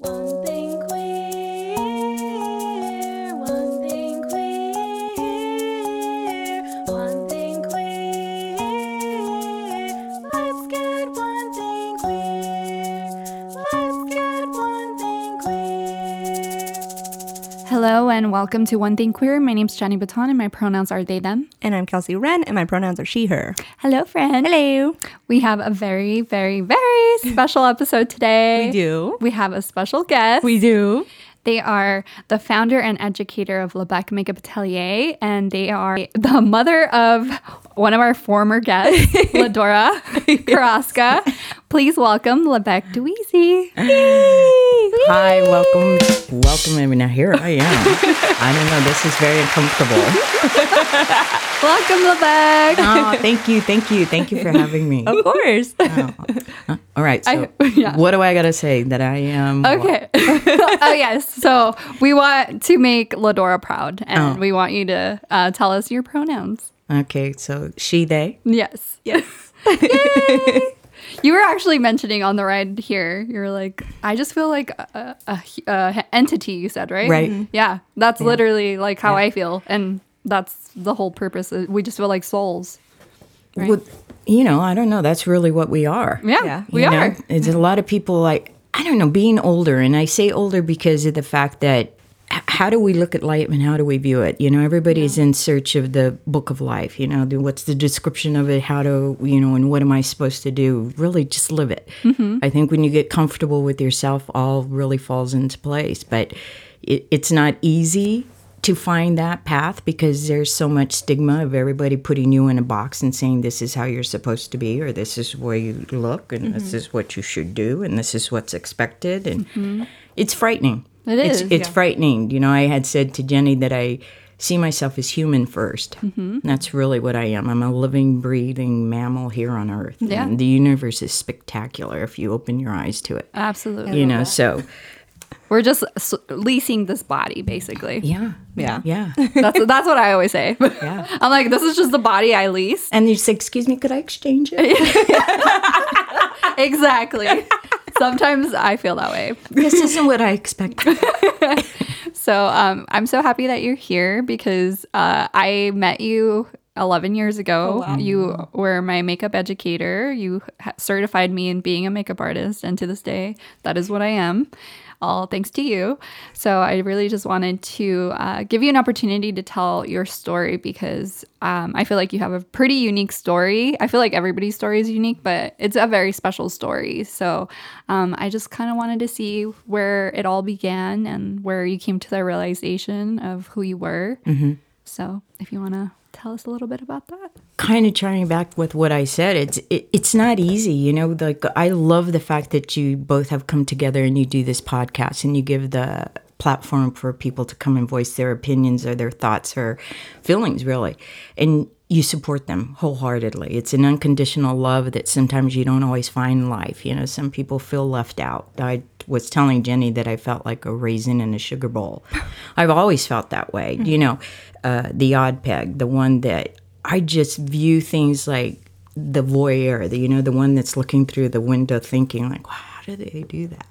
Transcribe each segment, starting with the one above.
One thing queer, one thing queer, one thing queer. Let's get one thing queer. Let's get one thing queer. Hello and welcome to One Thing Queer. My name's Jenny Baton and my pronouns are they, them. And I'm Kelsey Wren, and my pronouns are she, her. Hello, friend. Hello. We have a very, very, very special episode today. We do. We have a special guest. We do. They are the founder and educator of Lebec Makeup Atelier, and they are the mother of one of our former guests, Ladora Karaska. Please welcome Lebec Dweezy. Hi, welcome, welcome. I mean, now here I am. I don't know. This is very uncomfortable. Welcome, Lebec. Oh, thank you, thank you, thank you for having me. Of course. All right. So, I- yeah. what do I got to say that I am? Okay. oh yes. So we want to make Ladora proud, and Oh. we want you to uh, tell us your pronouns. Okay. So she, they. Yes. yes. You were actually mentioning on the ride here. You were like, I just feel like a, a, a entity. You said right. Right. Mhm. Yeah. That's literally like how I feel, and that's the whole purpose. Uh, we just feel like souls. Right. Well, you know, I don't know. That's really what we are. Yeah. Yeah. We know? are. It's a lot of people like I don't know being older, and I say older because of the fact that how do we look at life and how do we view it? You know, everybody's in search of the book of life. You know, what's the description of it? How to you know, and what am I supposed to do? Really, just live it. Mm-hmm. I think when you get comfortable with yourself, all really falls into place. But it, it's not easy to find that path because there's so much stigma of everybody putting you in a box and saying this is how you're supposed to be or this is where you look and this mm-hmm. is what you should do and this is what's expected and mm-hmm. it's frightening. It it's, it's yeah. frightening. You know i had said to jenny that i see myself as human 1st mm-hmm. that's really what i am. I'm a living breathing mammal here on earth Yeah. and the universe is spectacular if you open your eyes to it. Absolutely. you know so We're just leasing this body, basically. yeah Yeah. yeah That's that's what I always say. Yeah. I'm like, this is just the body I lease. and you say excuse me could i exchange it Exactly. Sometimes I feel that way. this isn't what I expected. So um, I'm so happy that you're here because uh, I met you 11 years ago. You were my makeup educator. You ha- certified me in being a makeup artist, and to this day, that is what I am. All thanks to you. So I really just wanted to uh, give you an opportunity to tell your story because um, I feel like you have a pretty unique story. I feel like everybody's story is unique, but it's a very special story. So um, I just kind of wanted to see where it all began and where you came to the realization of who you were. So if you want to tell us a little bit about that. kind of trying back with what I said, it's it, it's not easy, you know. Like I love the fact that you both have come together and you do this podcast and you give the platform for people to come and voice their opinions or their thoughts or feelings, really, and you support them wholeheartedly. It's an unconditional love that sometimes you don't always find in life. You know, some people feel left out. I was telling Jenny that I felt like a raisin in a sugar bowl. I've always felt that way. You know, uh, the odd peg, the one that I just view things like the voyeur, the you know, the one that's looking through the window, thinking like, wow, how do they do that?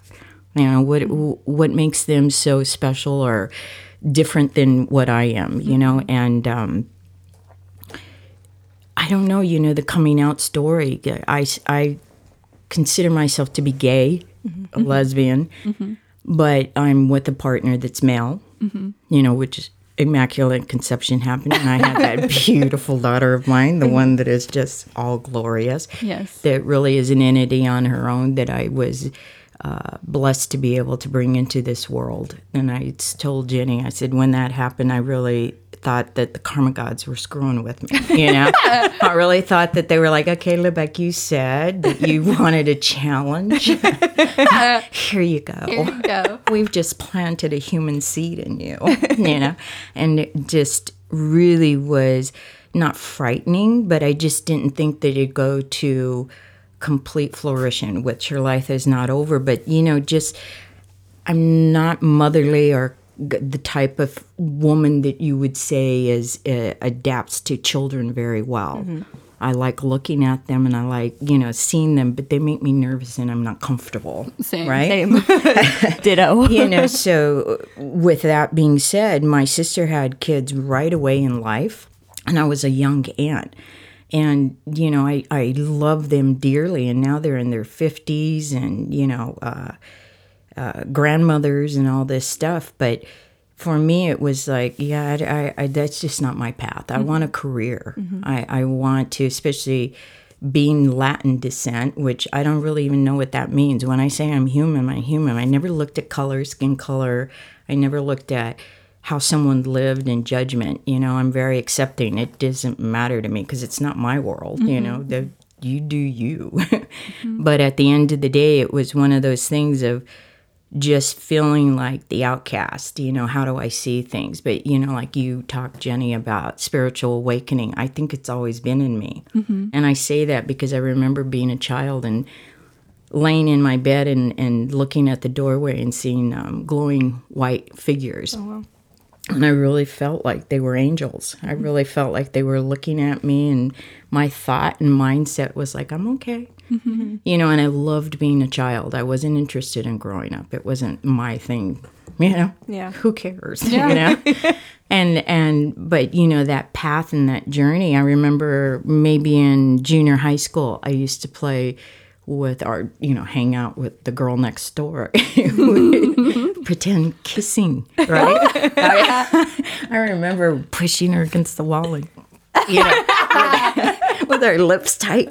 You know, what what makes them so special or different than what I am? You know, and um, I don't know. You know, the coming out story. I I consider myself to be gay, a lesbian, but I'm with a partner that's male. You know, which is immaculate conception happened, and I have that beautiful daughter of mine, the one that is just all glorious. Yes. that really is an entity on her own that I was. Uh, blessed to be able to bring into this world. And I told Jenny, I said, when that happened, I really thought that the karma gods were screwing with me. You know, I really thought that they were like, okay, Lebec, you said that you wanted a challenge. Here you go. Here you go. We've just planted a human seed in you, you know, and it just really was not frightening, but I just didn't think that it'd go to complete flourishing, which your life is not over. But, you know, just I'm not motherly or the type of woman that you would say is uh, adapts to children very well. I like looking at them and I like, you know, seeing them, but they make me nervous and I'm not comfortable. Same. Right? Same. Ditto. you know, so with that being said, my sister had kids right away in life, and I was a young aunt. And, you know, I, I love them dearly, and now they're in their 50s and, you know, uh, uh, grandmothers and all this stuff. But for me, it was like, yeah, I, I, that's just not my path. I want a career. Mm-hmm. I, I want to, especially being Latin descent, which I don't really even know what that means. When I say I'm human, I'm human. I never looked at color, skin color. I never looked at how someone lived in judgment. You know, I'm very accepting. It doesn't matter to me because it's not my world. You know, mm-hmm. the, you do you. Mm-hmm. But at the end of the day, it was one of those things of just feeling like the outcast. You know, how do I see things? But, you know, like you talked, Jenny, about spiritual awakening, I think it's always been in me. And I say that because I remember being a child and laying in my bed and, and looking at the doorway and seeing um, glowing white figures. And I really felt like they were angels. I really felt like they were looking at me, and my thought and mindset was like, I'm okay. You know, and I loved being a child. I wasn't interested in growing up. It wasn't my thing. You know, Yeah. who cares? You know, and and but you know that path and that journey. I remember maybe in junior high school, I used to play with our, you know, hang out with the girl next door, pretend kissing, right? Oh, I, I remember pushing her against the wall and, you know, with, with our lips tight,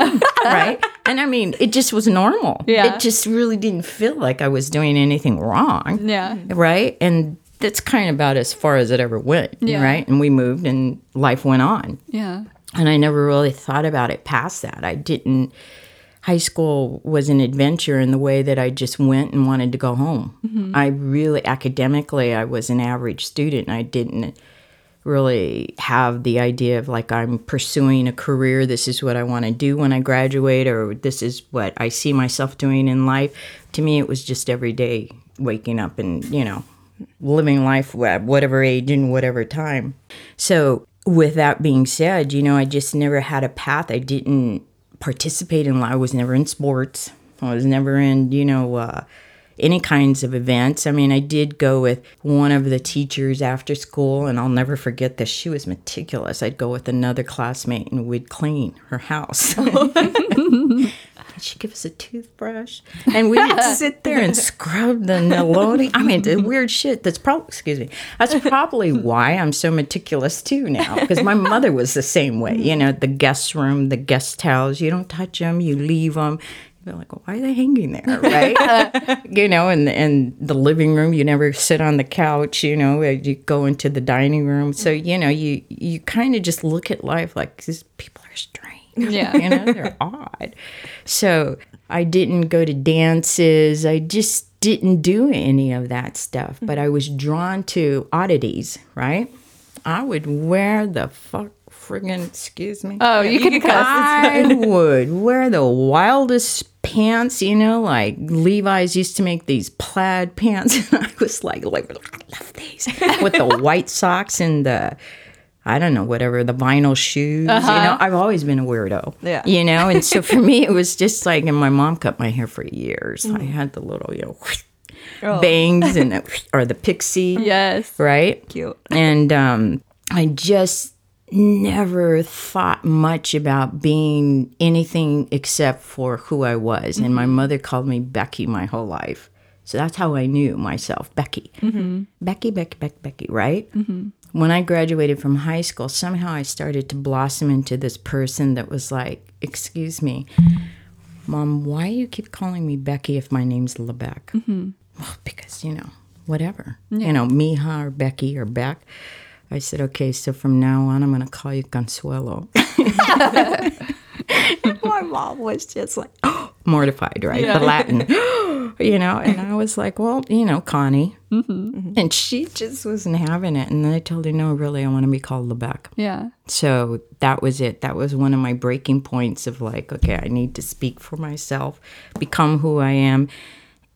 right? And I mean, it just was normal. Yeah. It just really didn't feel like I was doing anything wrong Yeah. right? And that's kind of about as far as it ever went, Yeah. right? And we moved and life went on. Yeah. And I never really thought about it past that. I didn't, high school was an adventure in the way that I just went and wanted to go home. Mm-hmm. I really, academically, I was an average student. I didn't really have the idea of like I'm pursuing a career. This is what I want to do when I graduate, or this is what I see myself doing in life. To me, it was just every day waking up and, you know, living life at whatever age and whatever time. So, with that being said, you know, I just never had a path. I didn't participate in, I was never in sports. I was never in, you know, uh, any kinds of events. I mean, I did go with one of the teachers after school, and I'll never forget this. She was meticulous. I'd go with another classmate, and we'd clean her house. Oh. She'd give us a toothbrush, and we would sit there and scrub the Neloni. I mean, the weird shit. That's probably excuse me. That's probably why I'm so meticulous too now, because my mother was the same way. You know, the guest room, the guest towels. You don't touch them. You leave them. Like, why are they hanging there, right? you know, and and the living room. You never sit on the couch. You know, you go into the dining room. So you know, you you kind of just look at life like these people are strange Yeah. you know they're odd so i didn't go to dances i just didn't do any of that stuff but i was drawn to oddities right i would wear the fuck friggin excuse me Oh, you can cuss. I would wear the wildest pants, you know, like Levi's used to make these plaid pants. And I was like, like, I love these with the white socks and the, I don't know, whatever, the vinyl shoes. You know, I've always been a weirdo. Yeah. You know, and so for me, it was just like, and my mom cut my hair for years. I had the little, you know, bangs and the, or the pixie Yes. right? Cute. And um, I just never thought much about being anything except for who I was. And my mm-hmm. mother called me Becky my whole life. So that's how I knew myself, Becky. Mm-hmm. Becky, Becky, Becky, Becky, right? Mm-hmm. When I graduated from high school, somehow I started to blossom into this person that was like, excuse me, Mom, why you keep calling me Becky if my name's Lebec? Well, because, you know, whatever. You know, Mija or Becky or Beck. I said, okay, so from now on, I'm going to call you Consuelo. My mom was just like mortified, right? The Latin, you know, and I was like, well, you know, Connie. Mm-hmm. Mm-hmm. And she just wasn't having it. And then I told her, no, really, I want to be called Lebec. Yeah. So that was it. That was one of my breaking points of like, okay, I need to speak for myself, become who I am.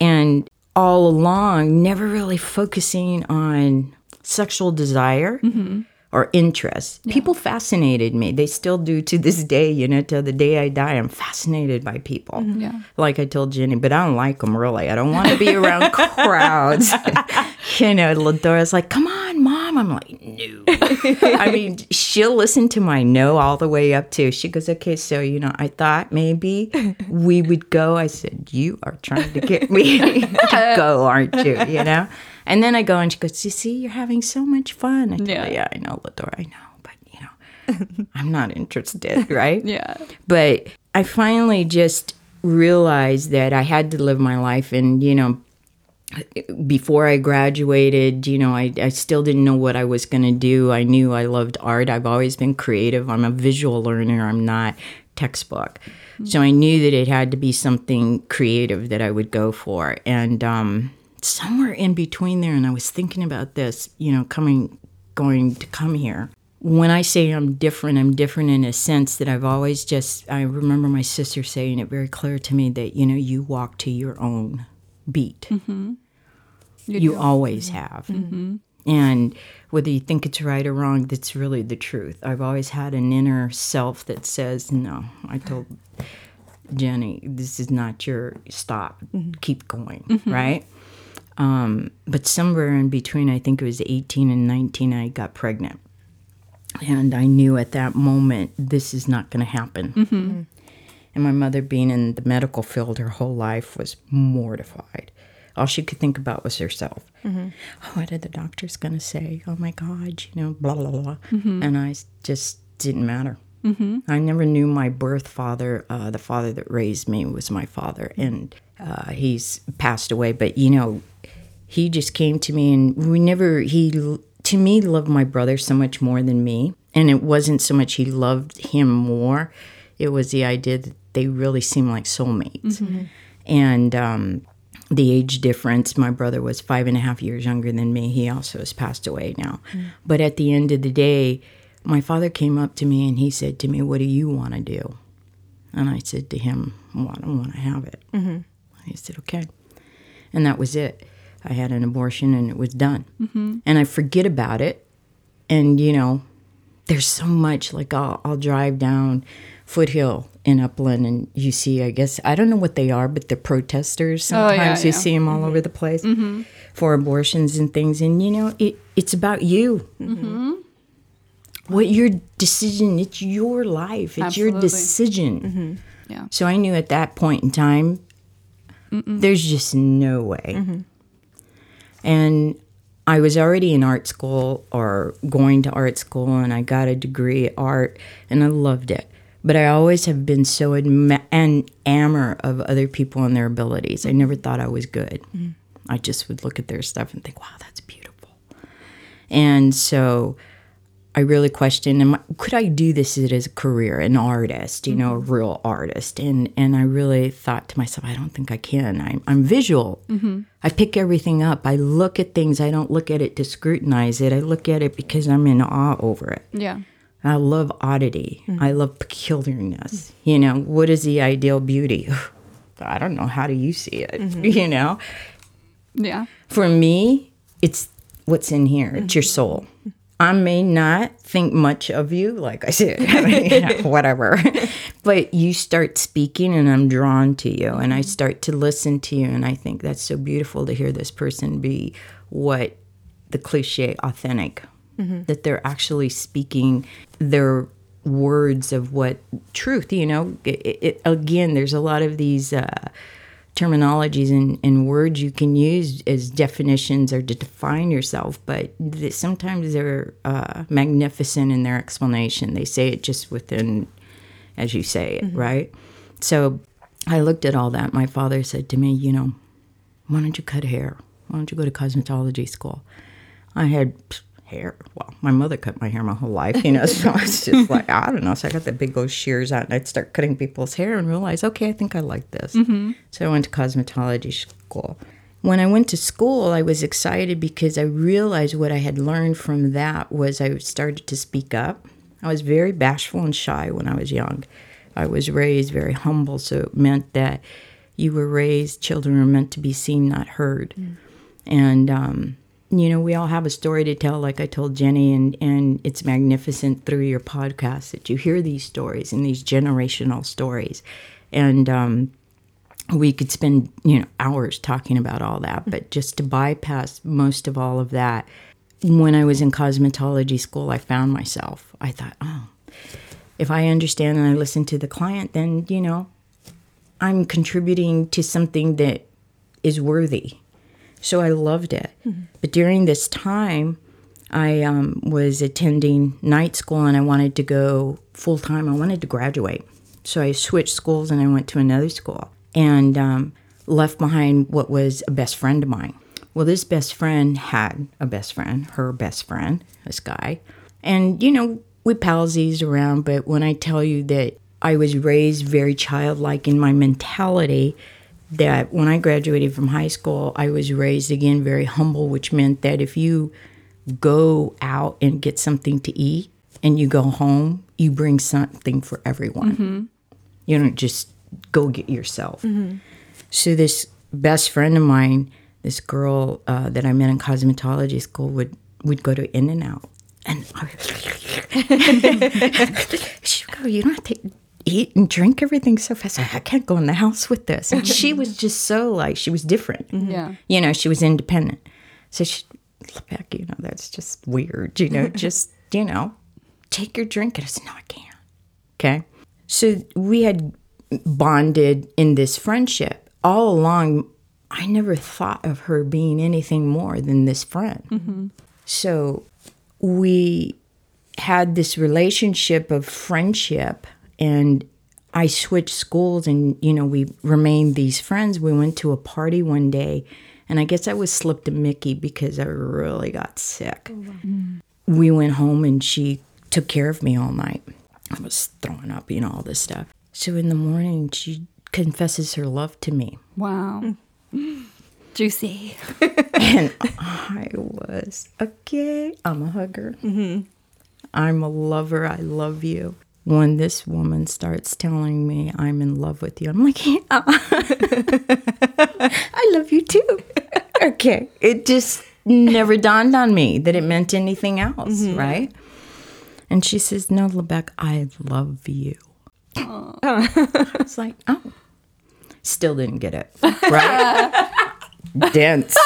And all along, never really focusing on sexual desire mm-hmm. or interest. People fascinated me. They still do to this day, you know, till the day I die. I'm fascinated by people. Mm-hmm. Yeah. Like I told Jenny, but I don't like them really. I don't want to be around crowds. you know, Ladora's like, come on, mom. I'm like, no. I mean, she'll listen to my no all the way up to. She goes, okay, so, you know, I thought maybe we would go. I said, you are trying to get me to go, aren't you? You know? And then I go and she goes, you see, you're having so much fun. I Yeah. her, yeah, I know, Ladora, I know. But, you know, I'm not interested, right? Yeah. But I finally just realized that I had to live my life and, you know, before I graduated, you know, I, I still didn't know what I was going to do. I knew I loved art. I've always been creative. I'm a visual learner. I'm not textbook. So I knew that it had to be something creative that I would go for. And um, somewhere in between there, and I was thinking about this, you know, coming, going to come here. When I say I'm different, I'm different in a sense that I've always just, I remember my sister saying it very clear to me that, you know, you walk to your own beat. Mm-hmm. You, always mm-hmm. have. Mm-hmm. And whether you think it's right or wrong, that's really the truth. I've always had an inner self that says, no, I told Jenny, this is not your stop. Keep going, right? Um, but somewhere in between, I think it was 18 and 19, I got pregnant. And I knew at that moment, this is not going to happen. Mm-hmm. Mm-hmm. And my mother, being in the medical field her whole life, was mortified. All she could think about was herself. Mm-hmm. Oh, what are the doctors going to say? Oh my God, you know, blah, blah, blah. And I just didn't matter. I never knew my birth father. Uh, the father that raised me was my father, and uh, he's passed away. But, you know, he just came to me and we never he to me loved my brother so much more than me. And it wasn't so much he loved him more it was the idea that they really seemed like soulmates. And um, the age difference my brother was five and a half years younger than me he also has passed away now. But at the end of the day my father came up to me and he said to me what do you want to do? And i said to him well i don't want to have it he said okay and that was it. I had an abortion and it was done. Mm-hmm. And I forget about it. And, you know, there's so much like I'll, I'll drive down Foothill in Upland and you see, I guess, I don't know what they are, but the protesters, Oh, yeah, sometimes you yeah. see them all mm-hmm. over the place mm-hmm. for abortions and things. And, you know, it, it's about you. What your decision, it's your life, it's your Absolutely. decision. Yeah. So I knew at that point in time, there's just no way. Mm-hmm. And I was already in art school or going to art school, and I got a degree art, and I loved it. But I always have been so adma- an enamored of other people and their abilities. I never thought I was good. Mm-hmm. I just would look at their stuff and think, wow, that's beautiful. And so I really questioned, am I, could I do this as a career, an artist, you know, a mm-hmm. real artist? And and I really thought to myself, I don't think I can. I'm, I'm visual. Mm-hmm. I pick everything up. I look at things. I don't look at it to scrutinize it. I look at it because I'm in awe over it. Yeah. I love oddity. Mm-hmm. I love peculiarness. You know, what is the ideal beauty? I don't know. How do you see it? You know, Yeah. for me, it's what's in here. It's your soul. I may not think much of you, like I said, I mean, you know, whatever. but you start speaking, and I'm drawn to you, and I start to listen to you, and I think that's so beautiful to hear this person be what the cliche authentic, that they're actually speaking their words of what truth. You know, it, it, again, there's a lot of these. Uh, terminologies and, and words you can use as definitions or to define yourself, but th- sometimes they're uh, magnificent in their explanation. They say it just within, as you say it, right? So I looked at all that. My father said to me, You know, why don't you cut hair? Why don't you go to cosmetology school? I had hair. Well, my mother cut my hair my whole life, you know, so it's just like, I don't know. So I got the big old shears out and I'd start cutting people's hair and realize, okay, I think I like this. So I went to cosmetology school. When I went to school, I was excited because I realized what I had learned from that was I started to speak up. I was very bashful and shy when I was young. I was raised very humble, so it meant that you were raised, children are meant to be seen, not heard. And um, you know, we all have a story to tell, like I told Jenny, and, and it's magnificent through your podcast that you hear these stories and these generational stories. And um, we could spend, you know, hours talking about all that. But just to bypass most of all of that, when I was in cosmetology school, I found myself. I thought, oh, if I understand and I listen to the client, then, you know, I'm contributing to something that is worthy. So I loved it. But during this time, I um, was attending night school and I wanted to go full time. I wanted to graduate. So I switched schools and I went to another school and um, left behind what was a best friend of mine. Well, this best friend had a best friend, her best friend, this guy. And, you know, we palsies around, but when I tell you that I was raised very childlike in my mentality, that when I graduated from high school, I was raised again very humble, which meant that if you go out and get something to eat and you go home, you bring something for everyone. You don't just go get yourself. So this best friend of mine, this girl uh, that I met in cosmetology school, would would go to In and Out, and she would go, "You don't have to eat and drink everything so fast. I can't go in the house with this." And she was just so like she was different. Mm-hmm. Yeah. You know, she was independent. So she look back, you know, that's just weird. You know, just you know, take your drink. And I said, "No, I can't." Okay. So we had bonded in this friendship all along. I never thought of her being anything more than this friend. Mm-hmm. So we had this relationship of friendship and I switched schools and you know we remained these friends. We went to a party one day and I guess I was slipped a Mickey because I really got sick. Oh, mm-hmm. We went home and she took care of me all night. I was throwing up, you know, all this stuff. So in the morning she confesses her love to me. Wow. Mm. Juicy. And I was, okay, I'm a hugger. Mm-hmm. I'm a lover. I love you. When this woman starts telling me I'm in love with you, I'm like, yeah. I love you too. okay. It just never dawned on me that it meant anything else, mm-hmm. right? And she says, No, Lebec, I love you. I was like, Oh. Still didn't get it. Right? Dense.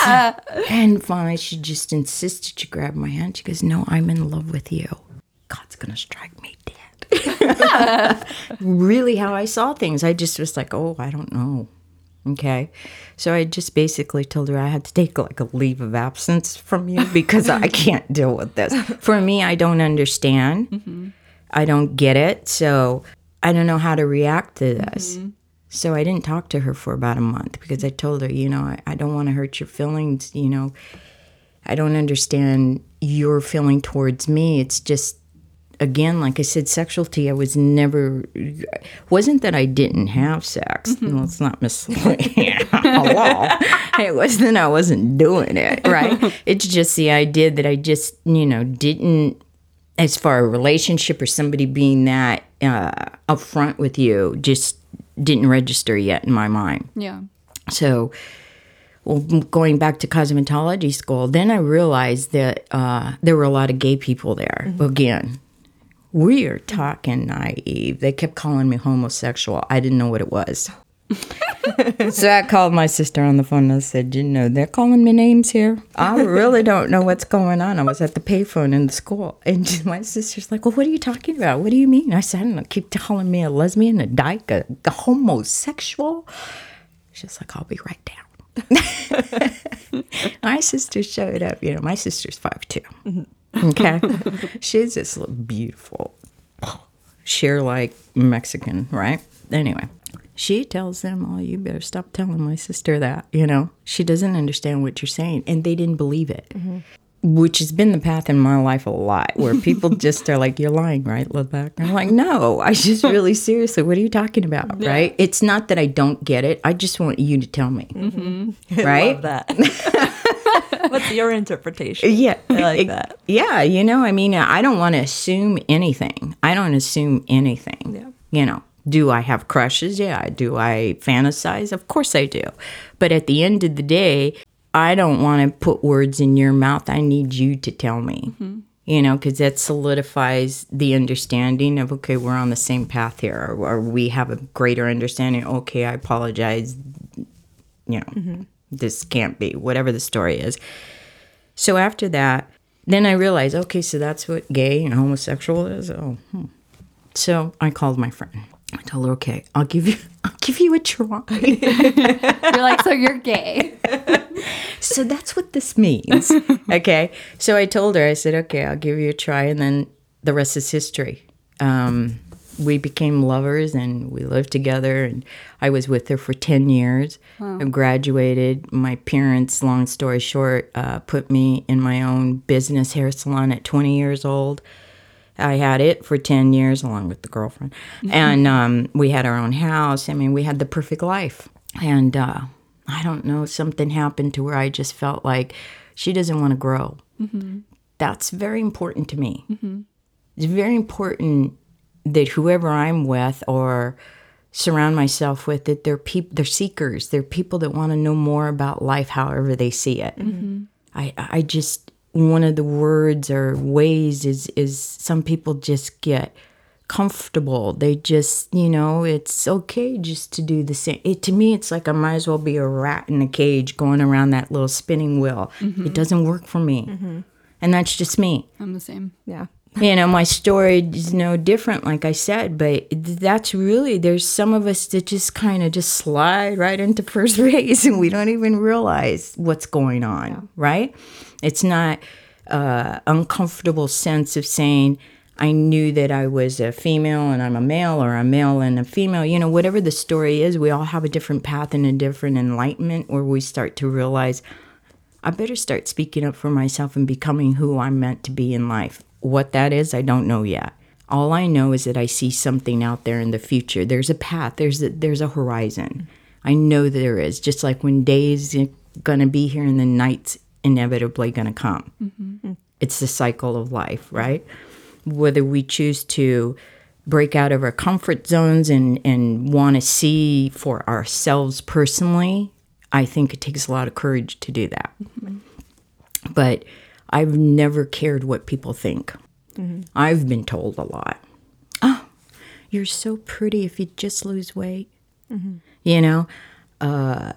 and finally, she just insisted. She grabbed my hand. She goes, No, I'm in love with you. God's going to strike me dead. really, how I saw things. I just was like, Oh, I don't know. Okay. So I just basically told her I had to take like a leave of absence from you because I can't deal with this. For me, I don't understand. Mm-hmm. I don't get it. So I don't know how to react to this. Mm-hmm. So I didn't talk to her for about a month because I told her, you know, I, I don't want to hurt your feelings. You know, I don't understand your feeling towards me. It's just, again, like I said, sexuality, I was never, wasn't that I didn't have sex. No, it's not misleading. Hello. It wasn't I wasn't doing it, right? it's just the idea that I just, you know, didn't as far a relationship or somebody being that uh, upfront with you just didn't register yet in my mind. Yeah. So, well, going back to cosmetology school, then I realized that uh, there were a lot of gay people there. Again, we are talking naive. They kept calling me homosexual. I didn't know what it was. so I called my sister on the phone and I said, You know, they're calling me names here. I really don't know what's going on. I was at the payphone in the school. And my sister's like, Well, what are you talking about? What do you mean? I said, I don't know. Keep calling me a lesbian, a dyke, a, a homosexual. She's like, I'll be right down. my sister showed up. You know, my sister's five two. Mm-hmm. Okay. She's just beautiful, sheer like Mexican, right? Anyway, she tells them, Oh, you better stop telling my sister that. You know, she doesn't understand what you're saying. And they didn't believe it. Mm-hmm. Which has been the path in my life a lot, where people just are like, "You're lying, right, Lebec?" I'm like, "No, I just really seriously. What are you talking about, right? It's not that I don't get it. I just want you to tell me, mm-hmm. right? Love that. What's your interpretation? Yeah, I like it- that. Yeah, you know, I mean, I don't want to assume anything. I don't assume anything. Yeah. You know, do I have crushes? Yeah. Do I fantasize? Of course I do. But at the end of the day, I don't want to put words in your mouth. I need you to tell me. Mm-hmm. You know, because that solidifies the understanding of okay, we're on the same path here, or, or we have a greater understanding. Okay, I apologize. You know, mm-hmm. This can't be whatever the story is. So after that, then I realized, okay, so that's what gay and homosexual is. Oh, hmm. so I called my friend. I told her, okay, I'll give you, I'll give you a try. You're like, so you're gay. so that's what this means. okay. So I told her, I said, okay, I'll give you a try. And then the rest is history. Um, we became lovers and we lived together. And I was with her for 10 years. I graduated. My parents, long story short, uh, put me in my own business hair salon at 20 years old. I had it for 10 years along with the girlfriend. And um, we had our own house. I mean, we had the perfect life. And uh, I don't know, something happened to where I just felt like she doesn't want to grow. That's very important to me. It's very important that whoever I'm with or surround myself with that they're people they're seekers. They're people that want to know more about life however they see it. Mm-hmm. I, I just one of the words or ways is is some people just get comfortable. They just you know it's okay just to do the same it to me it's like i might as well be a rat in a cage going around that little spinning wheel. Mm-hmm. It doesn't work for me. Mm-hmm. And that's just me. I'm the same. Yeah. You know my story is no different like i said but that's really there's some of us that just kind of just slide right into first base and we don't even realize what's going on right? It's not uh uncomfortable sense of saying i knew that i was a female and i'm a male or a male and a female. You know whatever the story is we all have a different path and a different enlightenment where we start to realize I better start speaking up for myself and becoming who I'm meant to be in life. What that is, I don't know yet. All I know is that I see something out there in the future. There's a path. There's a, there's a horizon. I know there is. Just like when day's gonna be here and the night's inevitably gonna come. Mm-hmm. It's the cycle of life, right? Whether we choose to break out of our comfort zones and and want to see for ourselves personally, I think it takes a lot of courage to do that. Mm-hmm. But I've never cared what people think. I've been told a lot. Oh, you're so pretty if you just lose weight. You know, uh,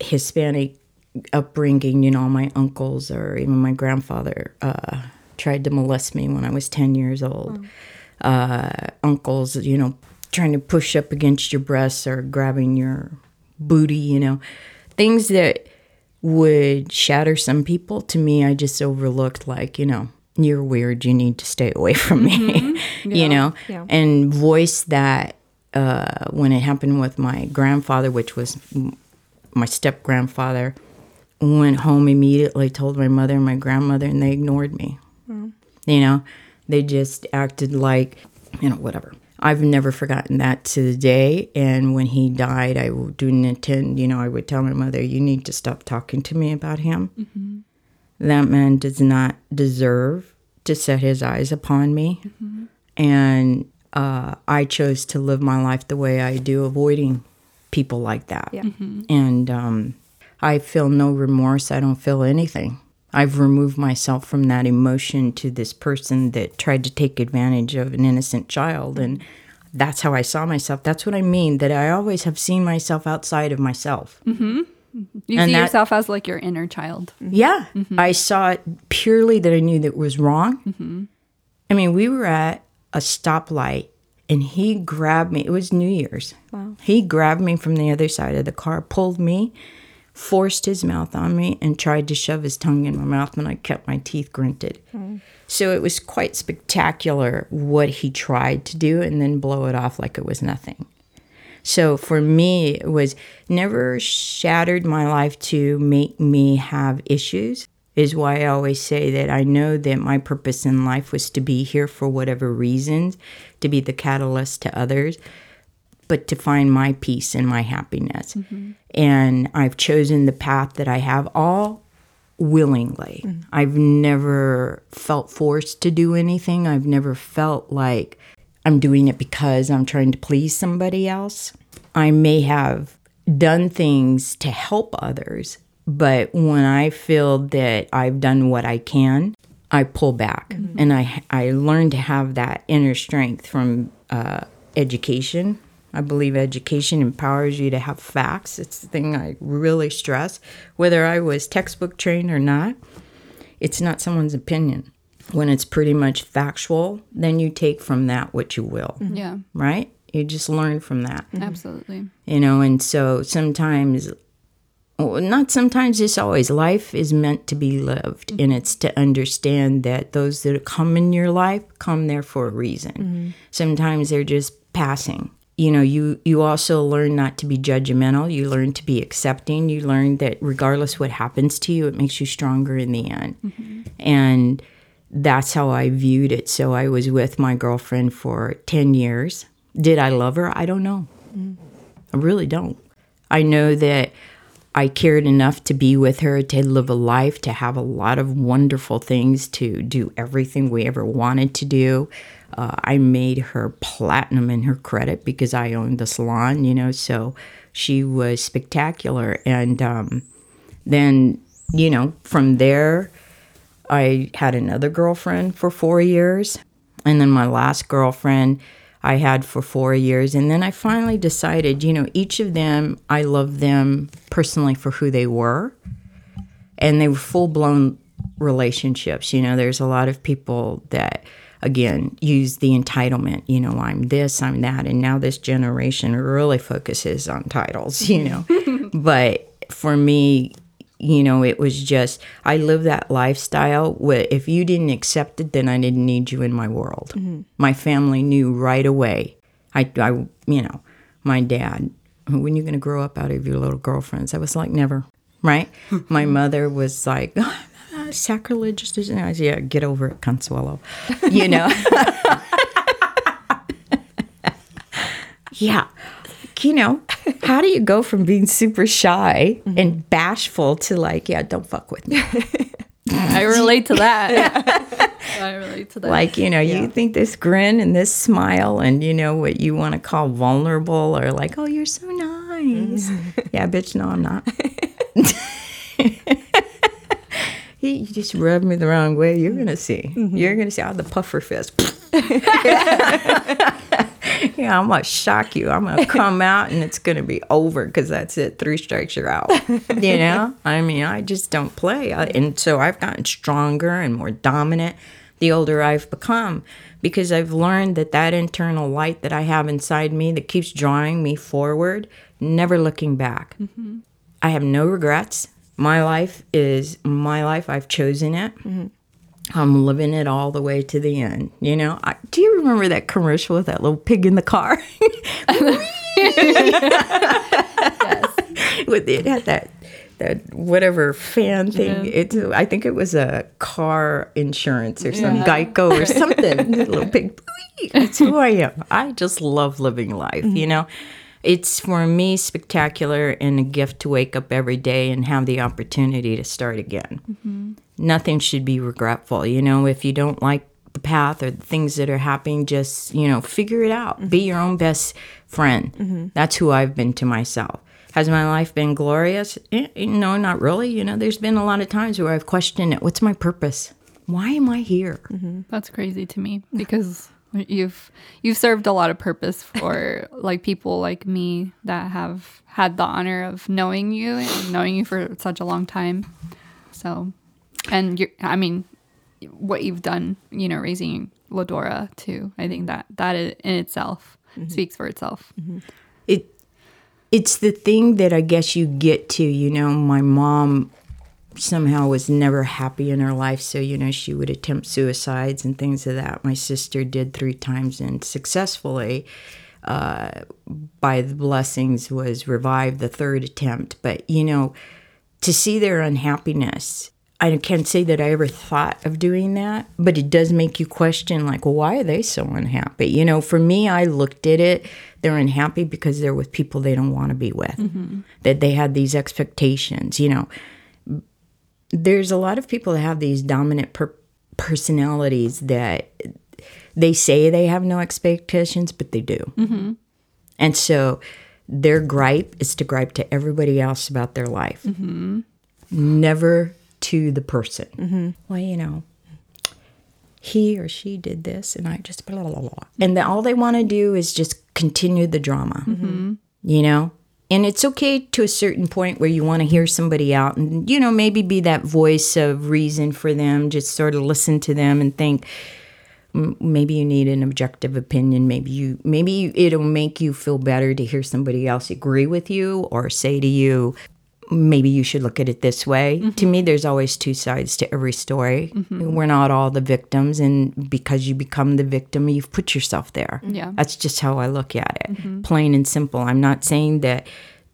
Hispanic upbringing, you know, my uncles or even my grandfather uh, tried to molest me when I was 10 years old. Uh, uncles, you know, trying to push up against your breasts or grabbing your booty, you know, things that would shatter some people. To me, I just overlooked, like, you know, you're weird, you need to stay away from me, you know, Yeah. and voice that uh, when it happened with my grandfather, which was my step grandfather, went home immediately, told my mother and my grandmother, and they ignored me. You know, they just acted like, you know, whatever. I've never forgotten that to the day. And when he died, I didn't intend, you know, I would tell my mother, you need to stop talking to me about him. That man does not deserve to set his eyes upon me. And uh, I chose to live my life the way I do, avoiding people like that. Yeah. And um, I feel no remorse. I don't feel anything. I've removed myself from that emotion to this person that tried to take advantage of an innocent child. And that's how I saw myself. That's what I mean, that I always have seen myself outside of myself. Mm-hmm. You And see that- yourself as like your inner child. Yeah. Mm-hmm. I saw it purely that I knew that was wrong. Mm-hmm. I mean, we were at a stoplight and he grabbed me. It was New Year's. Wow. He grabbed me from the other side of the car, pulled me, forced his mouth on me, and tried to shove his tongue in my mouth, and I kept my teeth gritted. So it was quite spectacular what he tried to do and then blow it off like it was nothing. So for me, it was never shattered my life to make me have issues. Is why I always say that I know that my purpose in life was to be here for whatever reasons, to be the catalyst to others, but to find my peace and my happiness. Mm-hmm. And I've chosen the path that I have all willingly. Mm-hmm. I've never felt forced to do anything. I've never felt like I'm doing it because I'm trying to please somebody else. I may have done things to help others, But when I feel that I've done what I can, I pull back, mm-hmm. and I I learn to have that inner strength from uh, education. I believe education empowers you to have facts. It's the thing I really stress, whether I was textbook trained or not. It's not someone's opinion. When it's pretty much factual, then you take from that what you will, mm-hmm. Yeah, right? You just learn from that mm-hmm. absolutely. you know and so sometimes well, not sometimes it's always life is meant to be lived and it's to understand that those that come in your life come there for a reason mm-hmm. sometimes they're just passing you know you you also learn not to be judgmental you learn to be accepting you learn that regardless what happens to you it makes you stronger in the end mm-hmm. and that's how I viewed it. So I was with my girlfriend for 10 years. Did I love her? I don't know. Mm. I really don't. I know that I cared enough to be with her, to live a life, to have a lot of wonderful things, to do everything we ever wanted to do. Uh, I made her platinum in her credit because I owned the salon, you know, so she was spectacular. And um, then, you know, from there, I had another girlfriend for four years. And then my last girlfriend I had for four years. And then I finally decided, you know, each of them, I love them personally for who they were. And they were full blown relationships. You know, there's a lot of people that, again, use the entitlement, you know, I'm this, I'm that. And now this generation really focuses on titles, you know. but for me, you know, it was just I live that lifestyle. Where if you didn't accept it, then I didn't need you in my world. Mm-hmm. My family knew right away. I, I, you know, my dad. When you're going to grow up out of your little girlfriends? I was like, never. Right. my mother was like, "Ah, sacrilegious. Said, yeah, get over it, Consuelo. You know. yeah you know, how do you go from being super shy and bashful to like, yeah, don't fuck with me? I relate to that. I relate to that. Like, you know, you think this grin and this smile and, you know, what you want to call vulnerable or like, oh, you're so nice. yeah, bitch, no, I'm not. He just rubbed me the wrong way. You're gonna see. Mm-hmm. You're gonna see. I have the puffer fist. yeah, I'm gonna shock you. I'm gonna come out and it's gonna be over because that's it. Three strikes, you're out. you know. I mean, I just don't play, I, and so I've gotten stronger and more dominant the older I've become because I've learned that that internal light that I have inside me that keeps drawing me forward, never looking back. Mm-hmm. I have no regrets. My life is my life. I've chosen it. Mm-hmm. I'm living it all the way to the end. You know, I, do you remember that commercial with that little pig in the car? with it had that that whatever fan thing. It's I think it was a car insurance or some Geico or something. Little pig. It's who I am. I just love living life. You mm-hmm. know. It's for me spectacular and a gift to wake up every day and have the opportunity to start again. Mm-hmm. Nothing should be regretful. You know, if you don't like the path or the things that are happening, just, you know, figure it out. Be mm-hmm. your own best friend. Mm-hmm. That's who I've been to myself. Has my life been glorious? Eh, eh, No, not really. You know, there's been a lot of times where I've questioned it. What's my purpose? Why am I here? That's crazy to me because you've you've served a lot of purpose for like people like me that have had the honor of knowing you and knowing you for such a long time. So, and you're, I mean, what you've done, you know, raising Ladora too. I think that that in itself mm-hmm. speaks for itself. Mm-hmm. it it's the thing that I guess you get to, you know, my mom somehow was never happy in her life, so you know, she would attempt suicides and things of that. My sister did three times and successfully uh, by the blessings was revived the third attempt. But you know, to see their unhappiness, I can't say that I ever thought of doing that, but it does make you question, like, well, why are they so unhappy? You know, for me, I looked at it, they're unhappy because they're with people they don't want to be with, that they had these expectations, you know. There's a lot of people that have these dominant per- personalities that they say they have no expectations, but they do. Mm-hmm. And so their gripe is to gripe to everybody else about their life. Mm-hmm. never to the person. Mm-hmm. Well, you know, he or she did this, and I just blah, blah, blah. And then all they want to do is just continue the drama, you know? And it's okay to a certain point where you want to hear somebody out and, you know, maybe be that voice of reason for them, just sort of listen to them and think, maybe you need an objective opinion. Maybe you maybe it'll make you feel better to hear somebody else agree with you or say to you maybe you should look at it this way to me mm-hmm. there's always two sides to every story mm-hmm. we're not all the victims and because you become the victim you've put yourself there Yeah. that's just how i look at it mm-hmm. plain and simple i'm not saying that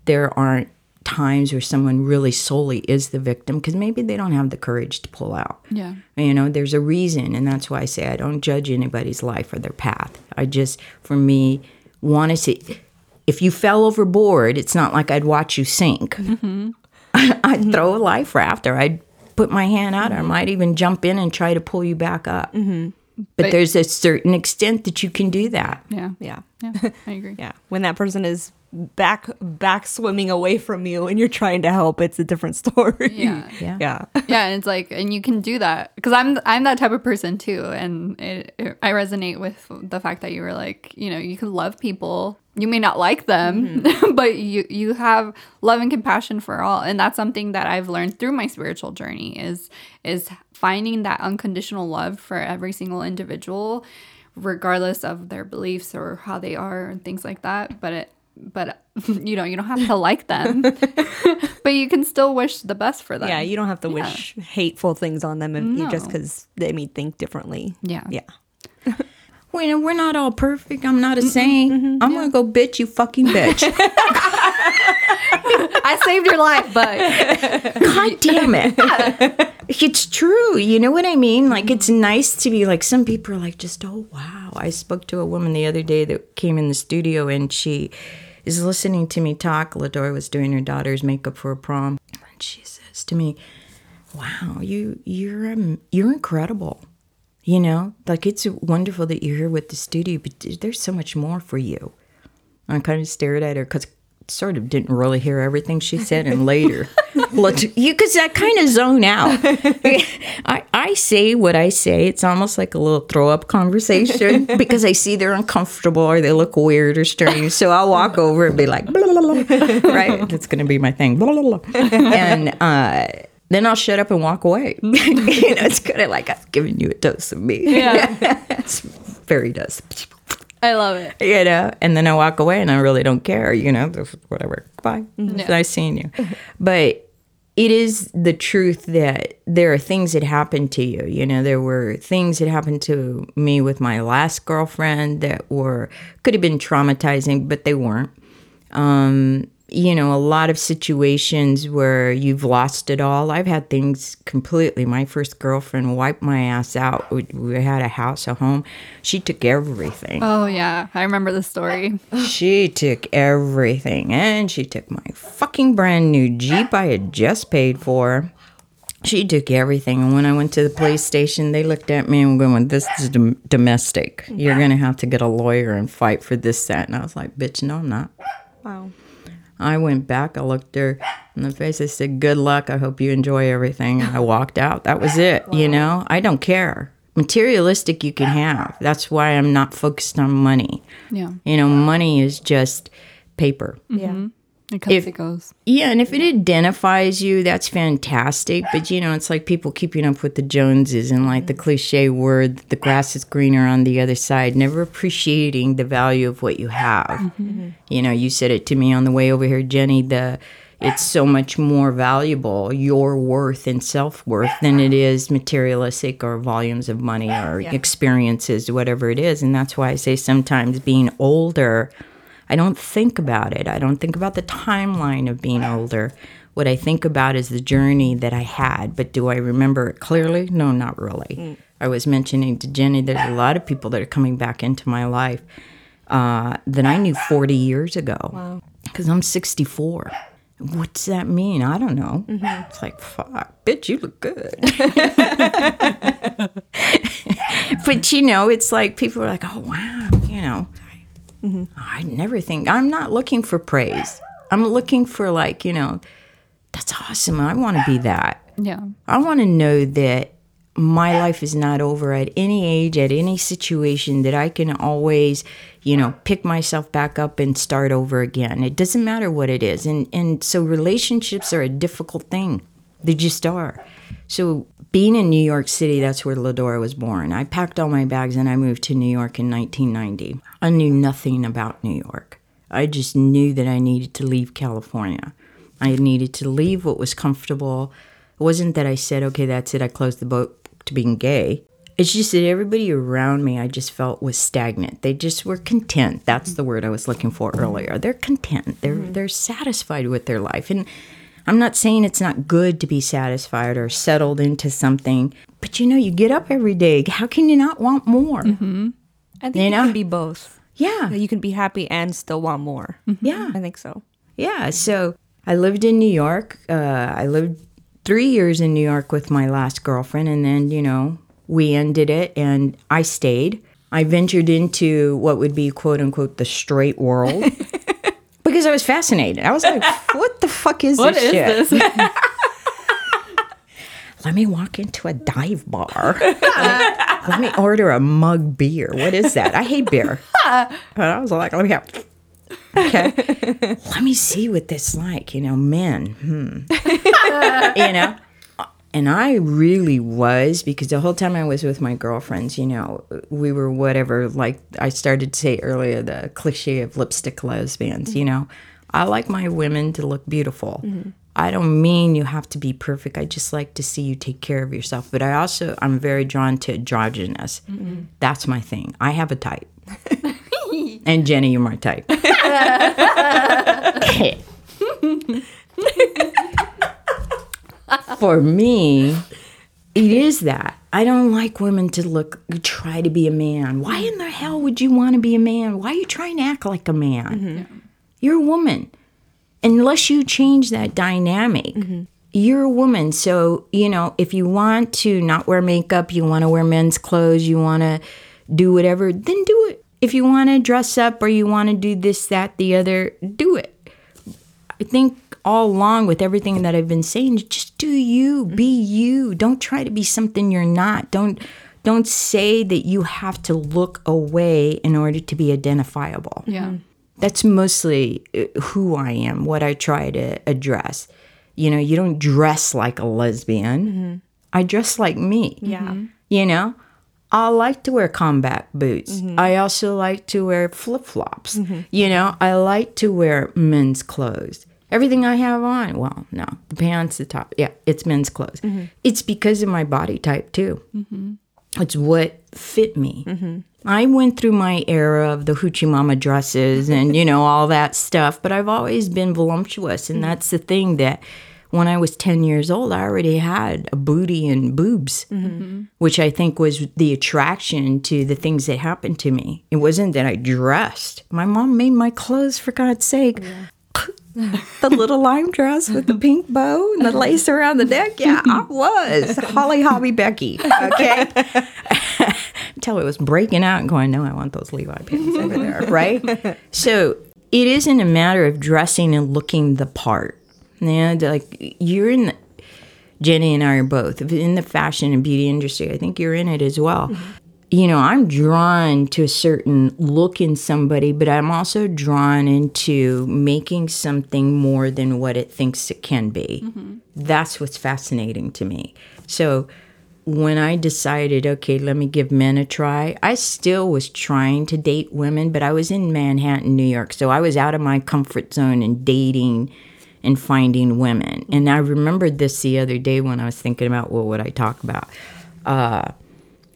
there aren't times where someone really solely is the victim because maybe they don't have the courage to pull out Yeah. you know, there's a reason, and that's why I say I don't judge anybody's life or their path. I just, for me, want to see. If you fell overboard, it's not like I'd watch you sink. I'd throw a life raft, or I'd put my hand out, or I mm-hmm. might even jump in and try to pull you back up. Mm-hmm. But, there's a certain extent that you can do that. Yeah. Yeah. Yeah. I agree. Yeah. When that person is back back swimming away from you and you're trying to help, it's a different story. Yeah. Yeah. Yeah. yeah and it's like and you can do that because i'm i'm that type of person too and it, it- i resonate with the fact that you were like you know you can love people you may not like them mm-hmm. but you you have love and compassion for all and that's something that i've learned through my spiritual journey is is finding that unconditional love for every single individual regardless of their beliefs or how they are and things like that but it but you know you don't have to like them but you can still wish the best for them Yeah. You don't have to wish hateful things on them if you just because they may think differently. yeah Yeah. Well, you know, we're not all perfect. I'm not a saint. Mm-hmm. I'm going to go bitch, you fucking bitch. I saved your life, but God damn it. It's true. You know what I mean? Like, it's nice to be like, some people are like, just, oh, wow. I spoke to a woman the other day that came in the studio and she is listening to me talk. Ladora was doing her daughter's makeup for a prom. And she says to me, wow, you, you're, um, you're incredible. You know, like it's wonderful that you're here with the studio, but there's so much more for you. I kind of stared at her because sort of didn't really hear everything she said, and later, looked you because I kind of zone out. I I say what I say. It's almost like a little throw up conversation because I see they're uncomfortable or they look weird or strange. So I'll walk over and be like, blah, blah, blah, right? That's gonna be my thing, blah, blah, blah. and. uh then I'll shut up and walk away. you know, it's kind of like I've given you a dose of me. yeah, it's very dose I love it. you know, and then I walk away and I really don't care, you know, whatever. Bye. It's Yeah. nice seeing you. But it is the truth that there are things that happen to you. You know, there were things that happened to me with my last girlfriend that were could have been traumatizing, but they weren't. Um, you know, a lot of situations where you've lost it all. I've had things completely. My first girlfriend wiped my ass out. We, we had a house, a home. She took everything. Oh yeah, I remember the story. She took everything, and she took my fucking brand new Jeep I had just paid for. She took everything, and when I went to the police station, they looked at me and going, "This is dom- domestic. You're gonna have to get a lawyer and fight for this, that." And I was like, "Bitch, no, I'm not." Wow. I went back. I looked her in the face. I said, "Good luck. I hope you enjoy everything." And I walked out. That was it. You know, I don't care. Materialistic, you can have. That's why I'm not focused on money. Yeah, You know, money is just paper. Yeah. Mm-hmm. It comes If- it goes. Yeah, and if it identifies you, that's fantastic. But you know, it's like people keeping up with the Joneses and like the mm-hmm. cliche word, the grass is greener on the other side, never appreciating the value of what you have. Mm-hmm. Mm-hmm. You know, you said it to me on the way over here, Jenny, the it's so much more valuable, your worth and self worth, than it is materialistic or volumes of money or experiences, whatever it is. And that's why I say sometimes being older, I don't think about it. I don't think about the timeline of being older. What I think about is the journey that I had. But do I remember it clearly? No, not really. I was mentioning to Jenny, there's a lot of people that are coming back into my life uh, that I knew 40 years ago. Because I'm 64. What does that mean? I don't know. It's like, fuck, bitch, you look good. but you know, it's like people are like, oh, wow, I never think, I'm not looking for praise. I'm looking for, like, you know, that's awesome. I want to be that. Yeah. I want to know that my life is not over at any age, at any situation, that I can always, you know, pick myself back up and start over again. It doesn't matter what it is. And, and so relationships are a difficult thing. They just are. So being in New York City, that's where Ladora was born. I packed all my bags and I moved to New York in 1990. I knew nothing about New York. I just knew that I needed to leave California. I needed to leave what was comfortable. It wasn't that I said, okay, that's it, I closed the boat to being gay. It's just that everybody around me I just felt was stagnant. They just were content. That's the word I was looking for earlier. They're content. They're mm-hmm. they're satisfied with their life. And I'm not saying it's not good to be satisfied or settled into something, but you know, you get up every day. How can you not want more? I think You know? can be both. Yeah. You can be happy and still want more. Yeah. I think so. Yeah. So I lived in New York. Uh, I lived three years in New York with my last girlfriend, and then, you know, we ended it and I stayed. I ventured into what would be quote unquote the straight world because I was fascinated. I was like, what the fuck is What this is shit? this? Let me walk into a dive bar. let, me, order a mug beer. What is that? I hate beer. And I was like, let me have. Okay. let me see what this like. You know, men. Hmm. you know. And I really was because the whole time I was with my girlfriends, you know, we were whatever, like I started to say earlier, the cliche of lipstick lesbians, you know. I like my women to look beautiful. Mm-hmm. I don't mean you have to be perfect. I just like to see you take care of yourself. But I also, I'm very drawn to androgynous. Mm-hmm. That's my thing. I have a type. and Jenny, you're my type. For me, it is that. I don't like women to look, try to be a man. Why in the hell would you want to be a man? Why are you trying to act like a man? Mm-hmm. You're a woman. Unless you change that dynamic, mm-hmm. you're a woman. So, you know, if you want to not wear makeup, you want to wear men's clothes, you want to do whatever, then do it. If you want to dress up or you want to do this, that, the other, do it. I think all along with everything that I've been saying, just do you, be mm-hmm. you. Don't try to be something you're not. Don't don't say that you have to look away in order to be identifiable. Yeah. Mm-hmm. That's mostly uh, who I am, what I try to address. You know, you don't dress like a lesbian. Mm-hmm. I dress like me. Yeah. You know, I like to wear combat boots. I also like to wear flip flops. You know, I like to wear men's clothes. Everything I have on, well, no, the pants, the top, yeah, it's men's clothes. Mm-hmm. It's because of my body type too. Mm-hmm. It's what fit me. Mm-hmm. I went through my era of the hoochie mama dresses and, you know, all that stuff, but I've always been voluptuous. And that's the thing that when I was 10 years old, I already had a booty and boobs, which I think was the attraction to the things that happened to me. It wasn't that I dressed. My mom made my clothes, for God's sake. The little lime dress with the pink bow and the lace around the neck. Yeah, I was Holly Hobbie Becky. Okay. Until it was breaking out and going, no, I want those Levi pants over there. Right. So it isn't a matter of dressing and looking the part. And like you're in the, Jenny and I are both in the fashion and beauty industry. I think you're in it as well. Mm-hmm. You know, I'm drawn to a certain look in somebody, but I'm also drawn into making something more than what it thinks it can be. That's what's fascinating to me. So when I decided, okay, let me give men a try, I still was trying to date women, but I was in Manhattan, New York. So I was out of my comfort zone and dating and finding women. And I remembered this the other day when I was thinking about well, what would I talk about. Uh,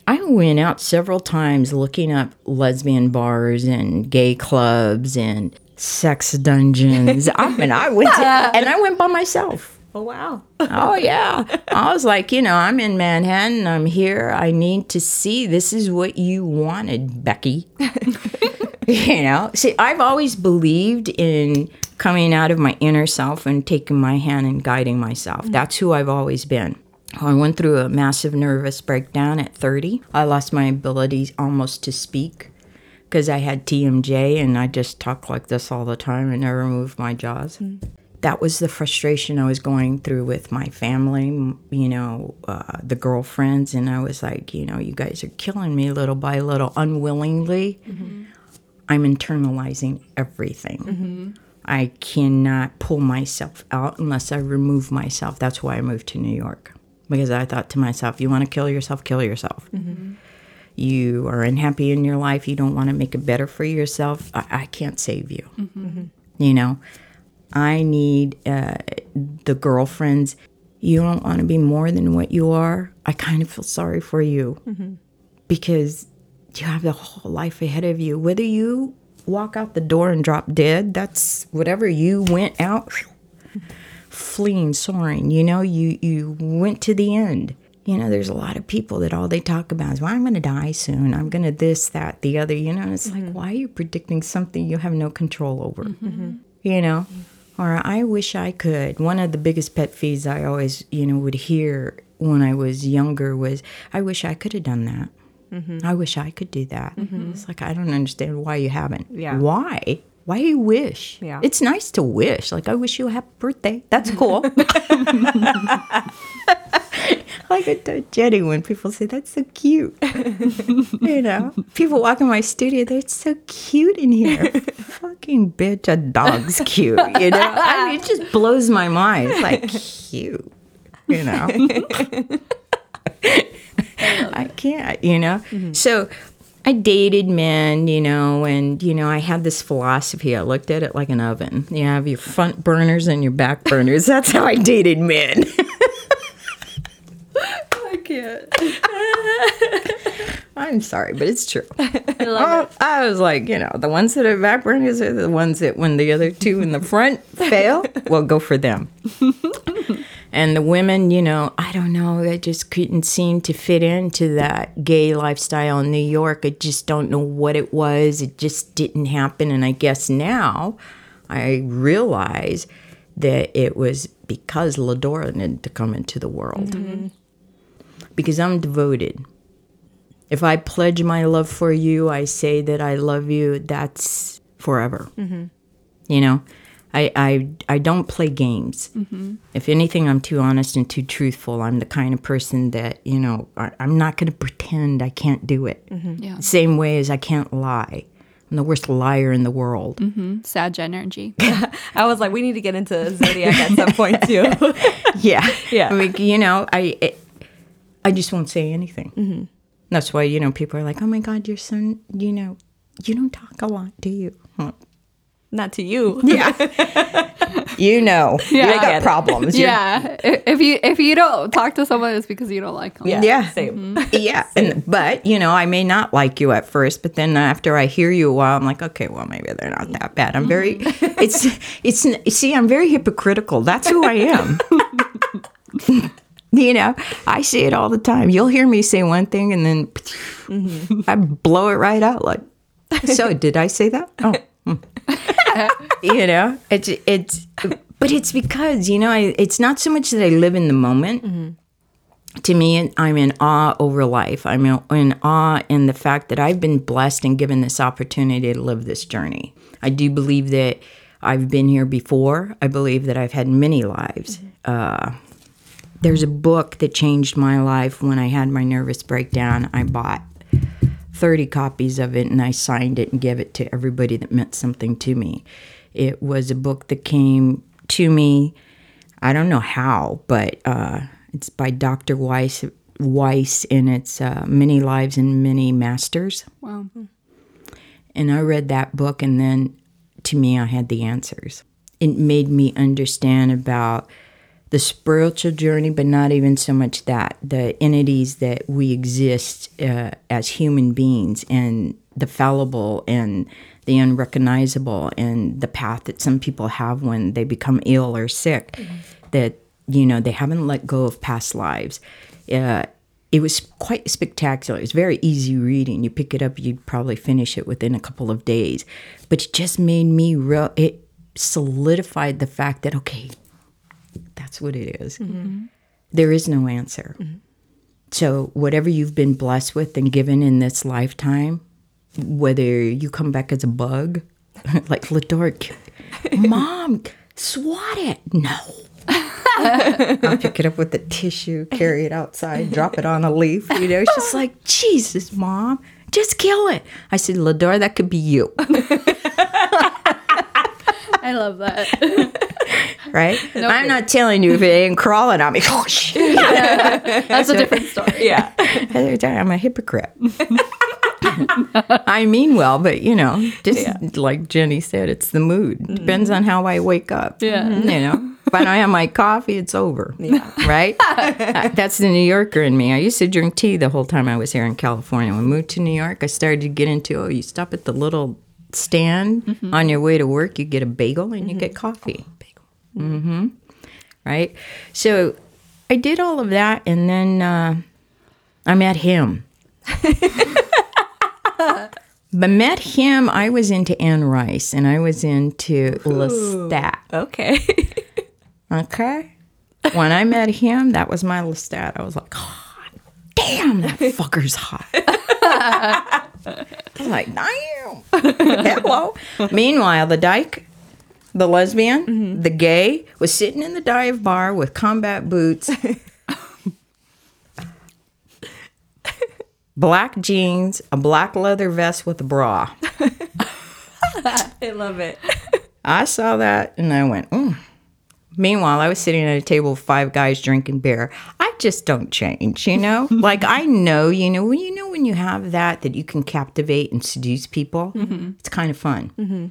I went out several times looking up lesbian bars and gay clubs and sex dungeons. I mean, I went to, and I went by myself. Oh wow. Oh yeah. I was like, you know, I'm in Manhattan. I'm here. I need to see. This is what you wanted, Becky. you know. See, I've always believed in coming out of my inner self and taking my hand and guiding myself. Mm. That's who I've always been. I went through a massive nervous breakdown at 30. I lost my ability almost to speak because I had TMJ and I just talk like this all the time and never moved my jaws. Hmm. that was the frustration I was going through with my family, you know, uh, the girlfriends. And I was like, you know, you guys are killing me little by little, unwillingly. Mm-hmm. I'm internalizing everything. Mm-hmm. I cannot pull myself out unless I remove myself. That's why I moved to New York because I thought to myself, you want to kill yourself, kill yourself. Mm-hmm. You are unhappy in your life, you don't want to make it better for yourself. I, I can't save you. Mm-hmm. Mm-hmm. You know, I need uh, the girlfriends. You don't want to be more than what you are. I kind of feel sorry for you because you have the whole life ahead of you. Whether you walk out the door and drop dead, that's whatever you went out fleeing, soaring. You know, you you went to the end. You know, there's a lot of people that all they talk about is, well, I'm going to die soon. I'm going to this, that, the other. You know, and it's like, mm-hmm. why are you predicting something you have no control over? Mm-hmm. Mm-hmm. You know, or I wish I could. One of the biggest pet peeves I always, you know, would hear when I was younger was, I wish I could have done that. I wish I could do that. It's like, I don't understand why you haven't. Yeah. Why? Why do you wish? Yeah. It's nice to wish. Like, I wish you a happy birthday. That's cool. like I told Jenny when people say, that's so cute. you know, people walk in my studio, they're so cute in here. Fucking bitch, a dog's cute. You know, I mean, it just blows my mind. It's like, cute. You know, I can't, you know? Mm-hmm. So I dated men, you know, and, you know, I had this philosophy. I looked at it like an oven. You have your front burners and your back burners. That's how I dated men. I can't. I'm sorry, but it's true. I, I was like, you know, the ones that are back burners are the ones that when the other two in the front fail, well, go for them. And the women, you know, I don't know, I just couldn't seem to fit into that gay lifestyle in New York. I just don't know what it was. It just didn't happen. And I guess now I realize that it was because Ladora needed to come into the world. Mm-hmm. Because I'm devoted. If I pledge my love for you, I say that I love you, that's forever. Mm-hmm. You know, I, I, I don't play games. Mm-hmm. If anything, I'm too honest and too truthful. I'm the kind of person that, you know, I, I'm not going to pretend I can't do it. Mm-hmm. Yeah. Same way as I can't lie. I'm the worst liar in the world. Mm-hmm. Sad energy. I was like, we need to get into zodiac at some point too. yeah Yeah. I mean, you know i it, i just won't say anything that's why you know people are like oh my god you're so you know you don't talk a lot do you Well, Not to you. yeah you know you got problems You're- yeah. If you if you don't talk to someone, it's because you don't like them. Yeah. Yeah. Same. Mm-hmm. yeah and but you know i may not like you at first but then after i hear you a while i'm like okay well maybe they're not that bad i'm very mm-hmm. it's it's see i'm very hypocritical that's who i am you know i see it all the time you'll hear me say one thing and then mm-hmm. i blow it right out like so did i say that oh. you know it's it's but it's because you know I, it's not so much that i live in the moment to me, I'm in awe over life. I'm in, in awe in the fact that I've been blessed and given this opportunity to live this journey. I do believe that I've been here before. I believe that I've had many lives. Uh, there's a book that changed my life when I had my nervous breakdown. I bought 30 copies of it and I signed it and gave it to everybody that meant something to me. It was a book that came to me, I don't know how, but uh, it's by Dr. Weiss, Weiss and it's uh, Many Lives and Many Masters. Wow. And I read that book, and then to me, I had the answers. It made me understand about the spiritual journey, but not even so much that the entities that we exist uh, as human beings, and the fallible and the unrecognizable, and the path that some people have when they become ill or sick, that you know they haven't let go of past lives. Uh, it was quite spectacular. It's very easy reading. You pick it up, you'd probably finish it within a couple of days. But it just made me real. It solidified the fact that okay, that's what it is. Mm-hmm. There is no answer. Mm-hmm. So whatever you've been blessed with and given in this lifetime, whether you come back as a bug, like Lador, mom, swat it. No. I'll pick it up with the tissue, carry it outside, drop it on a leaf. You know, she's like, Jesus, mom, just kill it. I said, Lador, that could be you. I love that. Right? I'm not telling you if it ain't crawling on me. That's a different story. Yeah. I'm a hypocrite. I mean well, but you know, just like Jenny said, it's the mood. Depends on how I wake up. Yeah. You know, if I don't have my coffee, it's over. Yeah. Right? Uh, That's the New Yorker in me. I used to drink tea the whole time I was here in California. When I moved to New York, I started to get into, oh, you stop at the little stand on your way to work, you get a bagel and you get coffee. Bagel. Mm-hmm. Right? So I did all of that and then uh, I met him. but met him, I was into Anne Rice and I was into Lestat. Okay. Okay. When I met him, that was my Lestat. I was like, God damn, that fucker's hot. I was like, damn. Hello. Meanwhile, the dyke, the lesbian, the gay, was sitting in the dive bar with combat boots, black jeans, a black leather vest with a bra. I love it. I saw that and I went, mm. Meanwhile, I was sitting at a table with five guys drinking beer. I just don't change, you know? like I know, you know, when you know when you have that that you can captivate and seduce people, mm-hmm. it's kind of fun. Mm-hmm.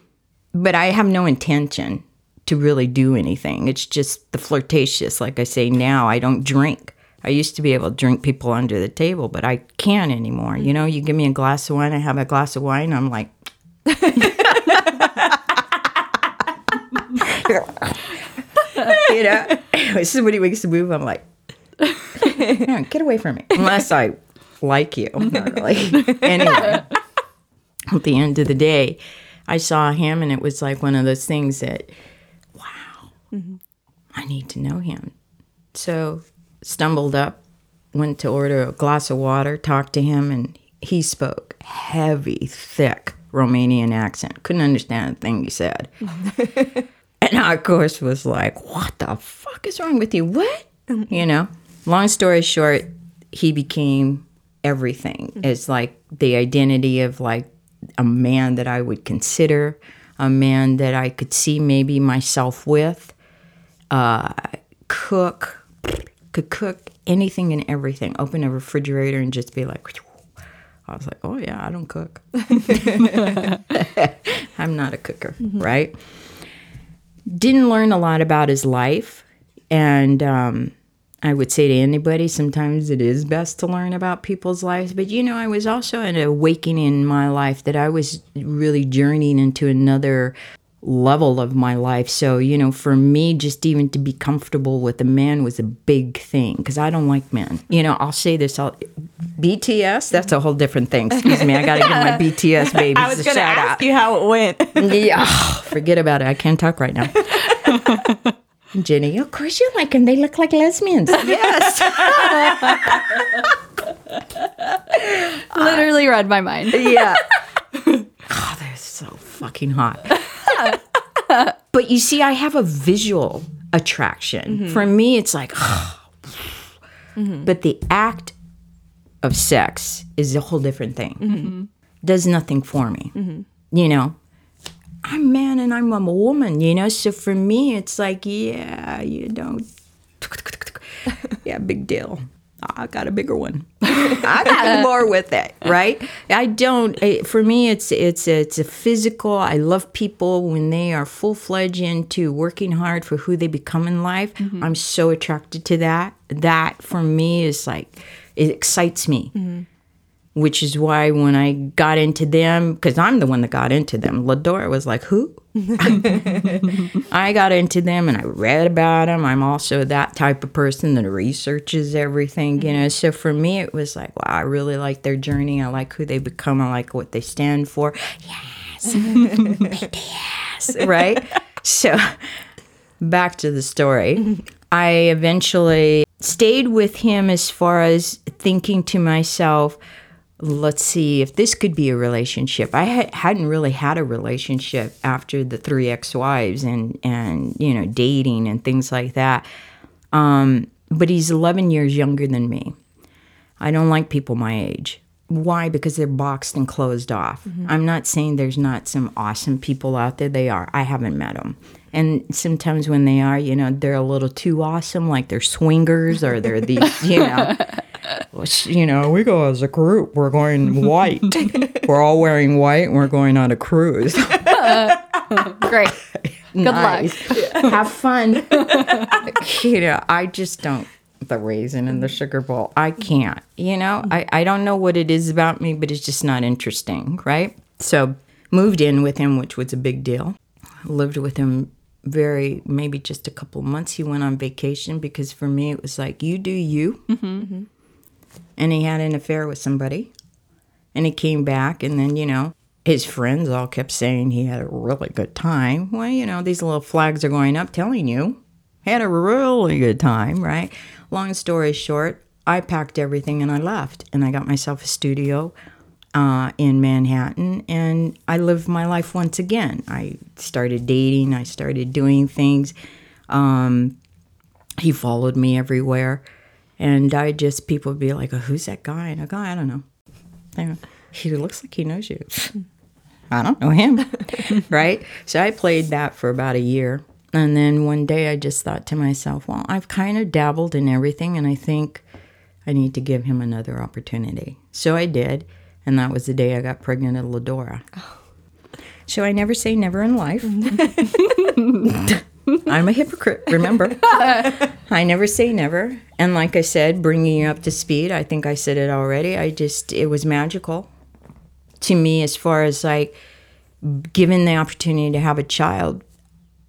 But I have no intention to really do anything. It's just the flirtatious. Like I say now, I don't drink. I used to be able to drink people under the table, but I can't anymore. You know, you give me a glass of wine, I have a glass of wine, I'm like, you know, if somebody makes a move, I'm like, "Yeah, get away from me. Unless I like you. Not really. anyway, at the end of the day, I saw him and it was like one of those things that, wow, I need to know him. So stumbled up, went to order a glass of water, talked to him, and he spoke heavy, thick Romanian accent. Couldn't understand a thing he said. And I, of course, was like, what the fuck is wrong with you? What? Um, you know, long story short, he became everything. Mm. It's like the identity of like a man that I would consider, a man that I could see maybe myself with, uh, cook, could cook anything and everything, open a refrigerator and just be like, I was like, oh yeah, I don't cook. I'm not a cooker, mm-hmm. right? Didn't learn a lot about his life. And um, I would say to anybody, sometimes it is best to learn about people's lives. But you know, I was also an awakening in my life that I was really journeying into another level of my life. So, you know, for me, just even to be comfortable with a man was a big thing because I don't like men. You know, I'll say this I'll, BTS, that's a whole different thing. Excuse me, I got to give my BTS babies I was a going to shout ask out. you how it went. Yeah, forget about it. I can't talk right now. Jenny, of course you like them. They look like lesbians. Yes. Literally read my mind. yeah. Oh, they're so fucking hot. but you see, I have a visual attraction. Mm-hmm. For me, it's like, mm-hmm. but the act of sex is a whole different thing. Mm-hmm. Does nothing for me. You know, I'm a man and I'm a woman, you know? So for me, it's like, yeah, you don't. yeah, big deal. I got a bigger one. I got more with it, right? I don't. eh, For me, it's it's it's a physical. I love people when they are full fledged into working hard for who they become in life. I'm so attracted to that. That for me is like it excites me which is why when I got into them, because I'm the one that got into them, Ladora was like, who? I got into them and I read about them. I'm also that type of person that researches everything, you know. So for me, it was like, wow, I really like their journey. I like who they become. I like what they stand for. Yes. yes. Right? So back to the story. I eventually stayed with him as far as thinking to myself, let's see if this could be a relationship. I had, hadn't really had a relationship after the three ex-wives and and you know dating and things like that. Um, but he's 11 years younger than me. I don't like people my age. Why? Because they're boxed and closed off. I'm not saying there's not some awesome people out there. They are. I haven't met them. And sometimes when they are, you know, they're a little too awesome, like they're swingers or they're these, you know, you know, we go as a group. We're going white. we're all wearing white and we're going on a cruise. Great. Good Nice. luck. Have fun. you know, I just don't. The raisin and the sugar bowl. I can't. You know, I, I don't know what it is about me, but it's just not interesting, right? So moved in with him, which was a big deal. Lived with him very maybe just a couple months. He went on vacation because for me it was like you do you. Mm-hmm. Mm-hmm. And he had an affair with somebody, and he came back, and then you know his friends all kept saying he had a really good time. Well, you know, these little flags are going up telling you had a really good time, right? Long story short, I packed everything and I left, and I got myself a studio uh, in Manhattan, and I lived my life once again. I started dating, I started doing things. Um, he followed me everywhere, and I just people would be like, oh, "Who's that guy?" And I go, "I don't know." I He looks like he knows you. I don't know him, right? So I played that for about a year. And then one day I just thought to myself, well, I've kind of dabbled in everything and I think I need to give him another opportunity. So I did. And that was the day I got pregnant at Ladora. Oh. So I never say never in life. I'm a hypocrite, remember? I never say never. And like I said, bringing you up to speed, I think I said it already. I just, it was magical to me as far as like given the opportunity to have a child.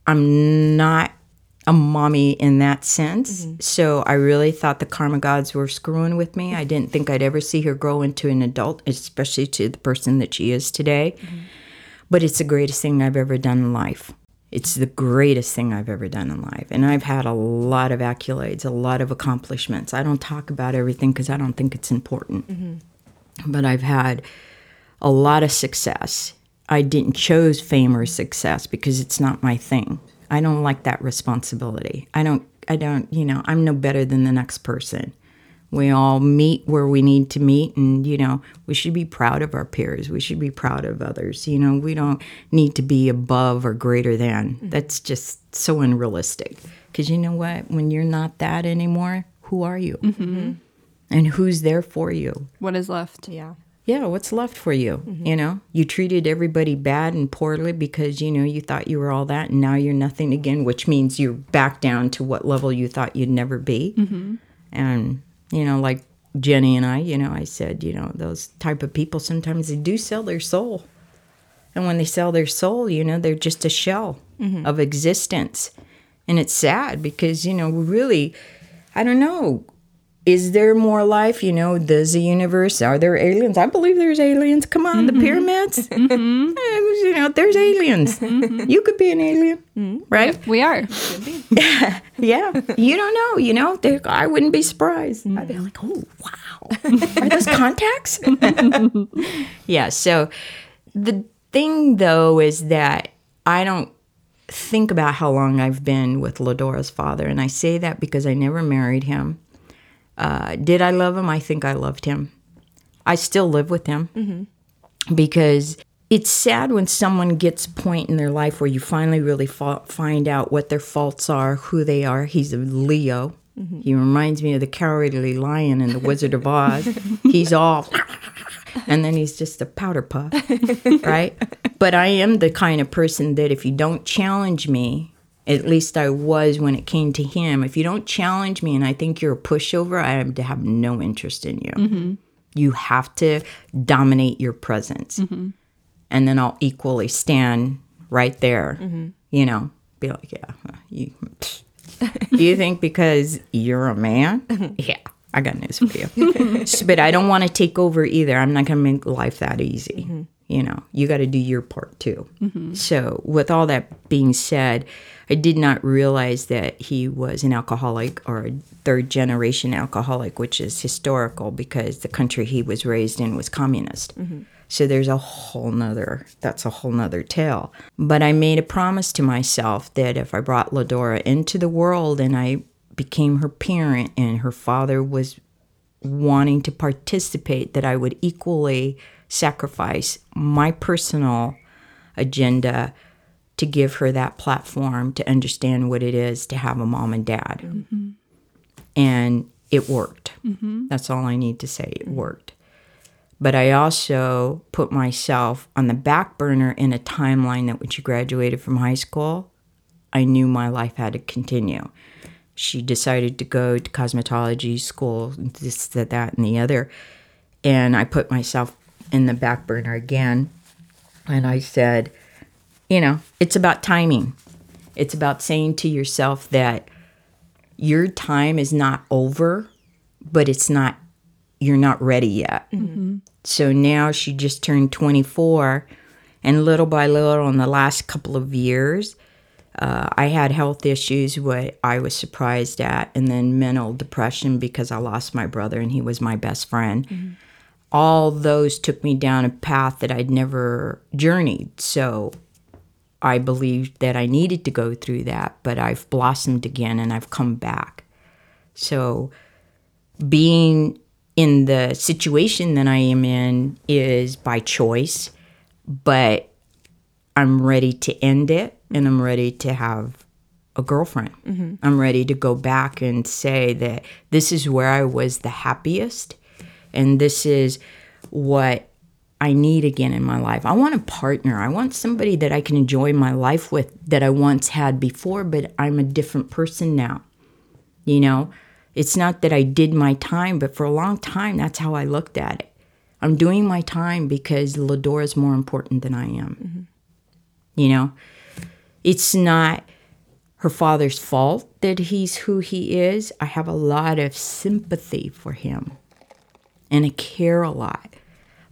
I'm not a mommy in that sense. Mm-hmm. So I really thought the karma gods were screwing with me. I didn't think I'd ever see her grow into an adult, especially to the person that she is today. Mm-hmm. But it's the greatest thing I've ever done in life. It's the greatest thing I've ever done in life. And I've had a lot of accolades, a lot of accomplishments. I don't talk about everything because I don't think it's important. Mm-hmm. But I've had a lot of success. I didn't choose fame or success because it's not my thing. I don't like that responsibility. I don't I don't, you know, I'm no better than the next person. We all meet where we need to meet and you know, we should be proud of our peers. We should be proud of others. You know, we don't need to be above or greater than. Mm-hmm. That's just so unrealistic. Cuz you know what? When you're not that anymore, who are you? Mm-hmm. Mm-hmm. And who's there for you? What is left? Yeah. yeah, what's left for you? You know, you treated everybody bad and poorly because, you know, you thought you were all that and now you're nothing again, which means you're back down to what level you thought you'd never be. And, you know, like Jenny and I, you know, I said, you know, those type of people sometimes they do sell their soul. And when they sell their soul, you know, they're just a shell mm-hmm. of existence. And it's sad because, you know, really, I don't know, is there more life? You know, does the universe, are there aliens? I believe there's aliens. Come on, the mm-hmm. pyramids. Eh, You know, there's aliens. Mm-hmm. You could be an alien, right? We are. Yeah. You don't know, you know, they, I wouldn't be surprised. I'd be like, oh, wow. Are those contacts? yeah. So the thing, though, is that I don't think about how long I've been with Ladora's father. And I say that because I never married him. Uh, did I love him? I think I loved him. I still live with him because it's sad when someone gets a point in their life where you finally really fa- find out what their faults are, who they are. He's a Leo. He reminds me of the cowardly lion in The Wizard of Oz. he's all, and then he's just a powder puff, right? But I am the kind of person that if you don't challenge me, at least I was when it came to him. If you don't challenge me and I think you're a pushover, I am to have no interest in you. Mm-hmm. You have to dominate your presence. Mm-hmm. And then I'll equally stand right there, mm-hmm. you know, be like, yeah, you, you think because you're a man? Yeah, I got news for you. but I don't want to take over either. I'm not going to make life that easy. You know, you got to do your part too. So, with all that being said, I did not realize that he was an alcoholic or a third generation alcoholic, which is historical because the country he was raised in was communist. So there's a whole nother, that's a whole nother tale. But I made a promise to myself that if I brought Ladora into the world and I became her parent and her father was wanting to participate, that I would equally sacrifice my personal agenda to give her that platform to understand what it is to have a mom and dad. Mm-hmm. And it worked. Mm-hmm. That's all I need to say. It worked. But I also put myself on the back burner in a timeline that when she graduated from high school, I knew my life had to continue. She decided to go to cosmetology school, this, that, that, and the other. And I put myself in the back burner again. And I said, you know, it's about timing. It's about saying to yourself that your time is not over, but it's not, you're not ready yet. So now she just turned 24. And little by little, in the last couple of years, uh, I had health issues, what I was surprised at, and then mental depression because I lost my brother and he was my best friend. All those took me down a path that I'd never journeyed. So I believed that I needed to go through that, but I've blossomed again and I've come back. So being in the situation that I am in is by choice, but I'm ready to end it and I'm ready to have a girlfriend. Mm-hmm. I'm ready to go back and say that this is where I was the happiest and this is what I need again in my life. I want a partner. I want somebody that I can enjoy my life with that I once had before, but I'm a different person now. You know, it's not that I did my time, but for a long time, that's how I looked at it. I'm doing my time because Ladora is more important than I am. Mm-hmm. You know, it's not her father's fault that he's who he is. I have a lot of sympathy for him and I care a lot,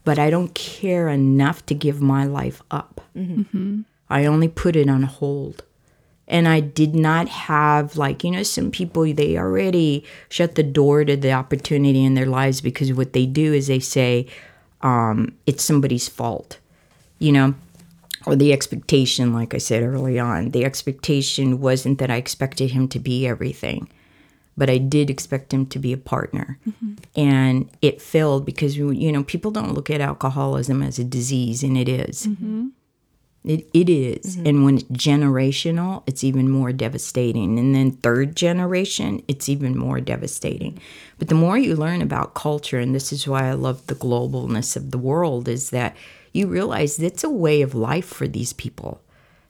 but I don't care enough to give my life up. I only put it on hold. And I did not have, like, you know, some people, they already shut the door to the opportunity in their lives because what they do is they say, um, it's somebody's fault, you know, or the expectation, like I said early on. The expectation wasn't that I expected him to be everything, but I did expect him to be a partner. Mm-hmm. And it failed because, you know, people don't look at alcoholism as a disease, and it is. Mm-hmm. It, it is. Mm-hmm. And when it's generational, it's even more devastating. And then third generation, it's even more devastating. But the more you learn about culture, and this is why I love the globalness of the world, is that you realize it's a way of life for these people.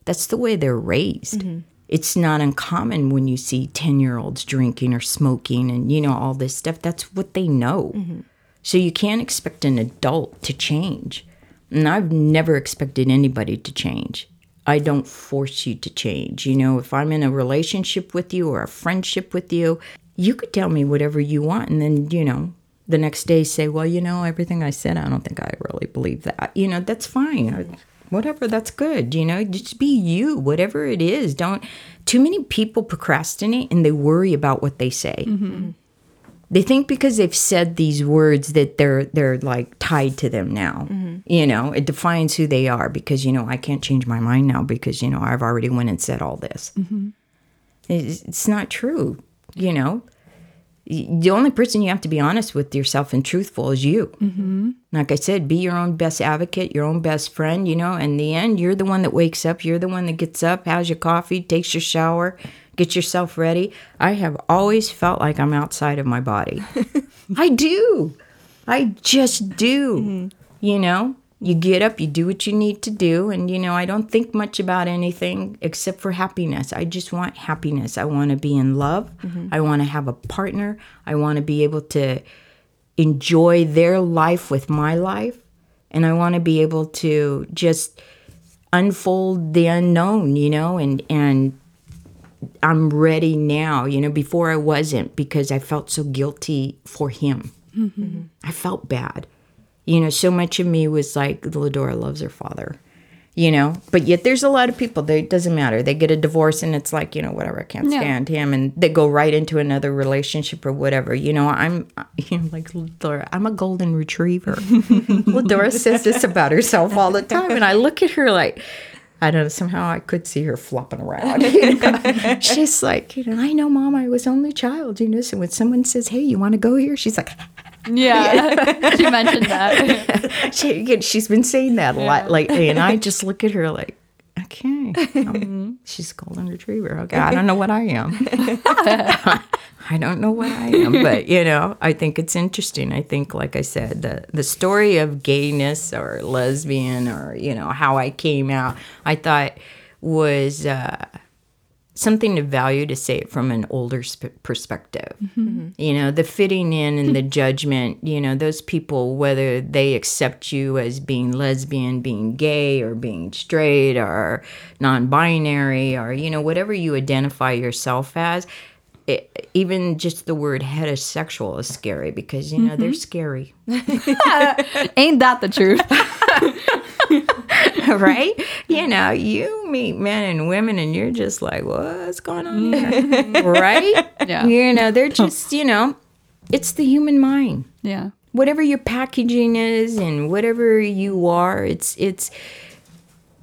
That's the way they're raised. It's not uncommon when you see 10 year olds drinking or smoking and, you know, all this stuff. That's what they know. Mm-hmm. So you can't expect an adult to change. And I've never expected anybody to change. I don't force you to change. You know, if I'm in a relationship with you or a friendship with you, you could tell me whatever you want. And then, you know, the next day say, well, you know, everything I said, I don't think I really believe that. You know, that's fine. I- Whatever, that's good. You know, just be you, whatever it is. Don't, too many people procrastinate and they worry about what they say. Mm-hmm. They think because they've said these words that they're they're like tied to them now mm-hmm. you know? It defines who they are because you know i can't change my mind now because you know i've already went and said all this. Mm-hmm. It's, it's not true you know the only person you have to be honest with yourself and truthful is you. Mm-hmm. Like i said be your own best advocate your own best friend you know in the end you're the one that wakes up you're the one that gets up has your coffee takes your shower gets yourself ready. I have always felt like i'm outside of my body. I do. I just do mm-hmm. you know you get up you do what you need to do and you know i don't think much about anything except for happiness. I just want happiness. I want to be in love. Mm-hmm. I want to have a partner. I want to be able to enjoy their life with my life and i want to be able to just unfold the unknown you know and and i'm ready now you know. Before i wasn't because i felt so guilty for him. Mm-hmm. I felt bad you know so much of me was like ladora loves her father you know but yet there's a lot of people that it doesn't matter they get a divorce and it's like you know whatever i can't stand him and they go right into another relationship or whatever you know i'm you know like Laura, i'm a golden retriever well doris says this about herself all the time and i look at her like I don't know. Somehow I could see her flopping around. you know? She's like, you know, I know, mom. I was only child. You know, so when someone says, "Hey, you want to go here?" She's like, Yeah. she mentioned that. she, she's been saying that a lot lately, and I just look at her like, okay, um, she's a golden retriever. Okay, I don't know what I am. I don't know what I am, but you know, I think it's interesting. I think, like I said, the the story of gayness or lesbian or you know how I came out, I thought was. Uh, something to value to say it from an older sp- perspective. Mm-hmm. You know, the fitting in and the judgment, you know, those people, whether they accept you as being lesbian, being gay, or being straight, or non binary, or, you know, whatever you identify yourself as. It, even just the word heterosexual is scary because you know they're mm-hmm. scary Ain't that the truth? right? You know, you meet men and women and you're just like, what's going on here? Mm-hmm. right? Yeah. You know, they're just, you know, it's the human mind. Yeah. Whatever your packaging is and whatever you are, it's it's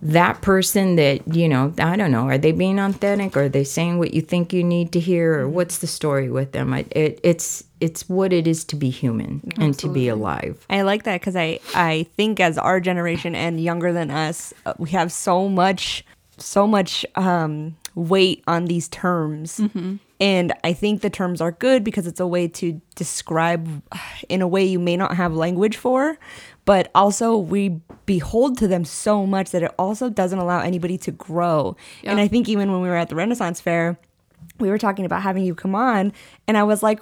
that person that, you know, I don't know, are they being authentic? Are they saying what you think you need to hear? Or what's the story with them? I, it, it's it's what it is to be human and to be alive. I like that because I I think as our generation and younger than us, uh, we have so much so much um, weight on these terms, and I think the terms are good because it's a way to describe in a way you may not have language for, but also we behold to them so much that it also doesn't allow anybody to grow. And I think even when we were at the Renaissance Fair we were talking about having you come on and i was like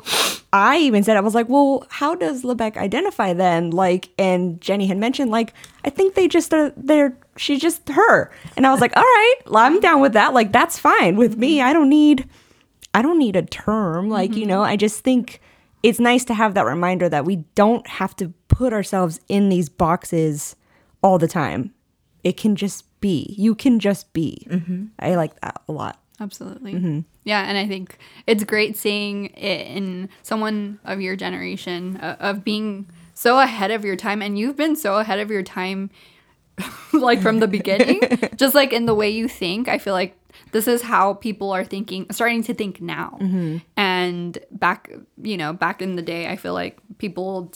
i even said i was like well how does lebec identify then? Like and jenny had mentioned like i think they just are they're she's just her. And i was like all right well, i'm down with that. Like that's fine with me. I don't need i don't need a term. Like you mm-hmm. know i just think it's nice to have that reminder that we don't have to put ourselves in these boxes all the time. It can just be. You can just be. Mm-hmm. I like that a lot Absolutely. Yeah, and I think it's great seeing it in someone of your generation uh, of being so ahead of your time, and you've been so ahead of your time, like from the beginning, just like in the way you think. I feel like this is how people are thinking, starting to think now. And back, you know, back in the day, I feel like people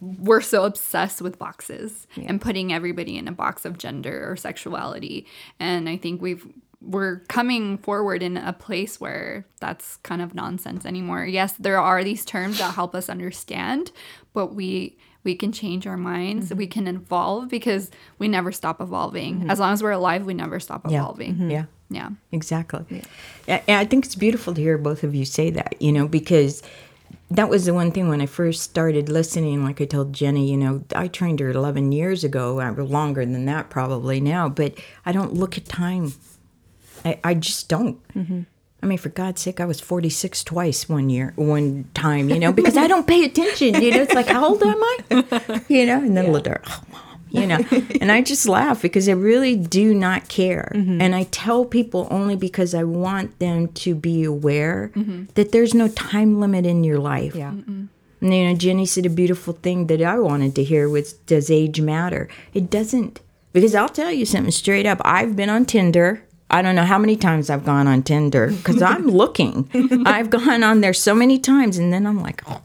were so obsessed with boxes and putting everybody in a box of gender or sexuality. And I think we've we're coming forward in a place where that's kind of nonsense anymore. Yes, there are these terms that help us understand, but we we can change our minds. Mm-hmm. We can evolve because we never stop evolving. Mm-hmm. As long as we're alive, we never stop evolving. Mm-hmm. Yeah. Yeah. Exactly. Yeah. And I think it's beautiful to hear both of you say that, you know, because that was the one thing when I first started listening. Like I told Jenny, you know, I trained her 11 years ago, or longer than that probably now, but I don't look at time. I, I just don't. Mm-hmm. I mean, for God's sake, I was 46 twice one year, one time, you know, because I don't pay attention. You know, it's like, how old am I? You know, and then Ladora, oh, mom, you know, and I just laugh because I really do not care. Mm-hmm. And I tell people only because I want them to be aware mm-hmm. that there's no time limit in your life. yeah And, you know, Jenny said a beautiful thing that I wanted to hear was, does age matter? It doesn't. Because I'll tell you something straight up. I've been on Tinder. I don't know how many times I've gone on Tinder because I'm looking. I've gone on there so many times and then I'm like, oh.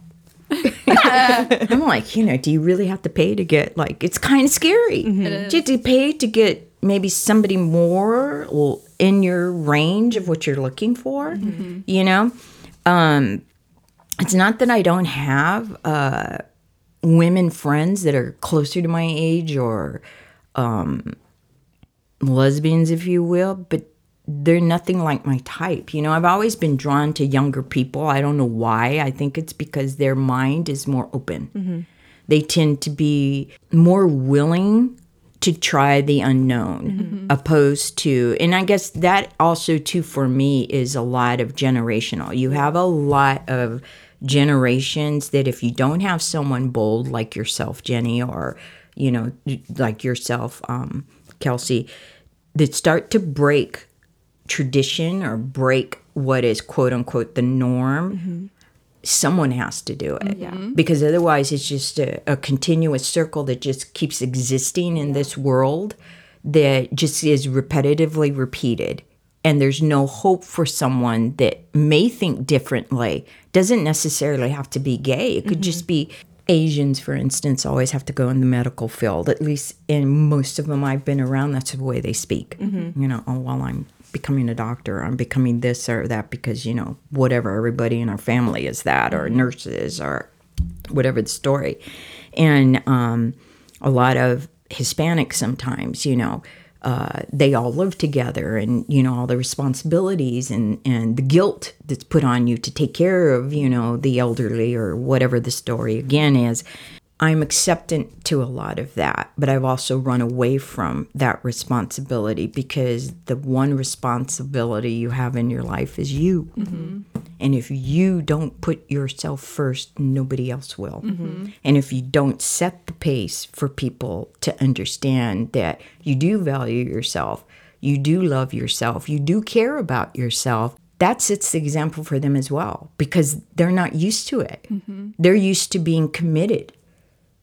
I'm like, you know, do you really have to pay to get like, it's kind of scary. Do you have to pay to get maybe somebody more l- in your range of what you're looking for? You know? Um, it's not that I don't have uh, women friends that are closer to my age or um, lesbians, if you will, but they're nothing like my type. You know, I've always been drawn to younger people. I don't know why. I think it's because their mind is more open. They tend to be more willing to try the unknown opposed to and i guess that also too for me is a lot of generational you have a lot of generations that if you don't have someone bold like yourself jenny or you know like yourself um Kelsey, that start to break tradition or break what is quote unquote the norm, mm-hmm. someone has to do it. Mm-hmm. Because otherwise, it's just a, a continuous circle that just keeps existing in this world that just is repetitively repeated. And there's no hope for someone that may think differently. Doesn't necessarily have to be gay. It could just mm-hmm. be Asians, for instance, always have to go in the medical field. At least in most of them I've been around, that's the way they speak. You know, oh, well, I'm becoming a doctor, I'm becoming this or that because, you know, whatever, everybody in our family is that, or nurses, or whatever the story. And um, a lot of Hispanics sometimes, you know, uh, they all live together and, you know, all the responsibilities and, and the guilt that's put on you to take care of, you know, the elderly or whatever the story again is. I'm acceptant to a lot of that, but I've also run away from that responsibility because the one responsibility you have in your life is you. And if you don't put yourself first, nobody else will. Mm-hmm. And if you don't set the pace for people to understand that you do value yourself, you do love yourself, you do care about yourself, that sets the example for them as well because they're not used to it. Mm-hmm. They're used to being committed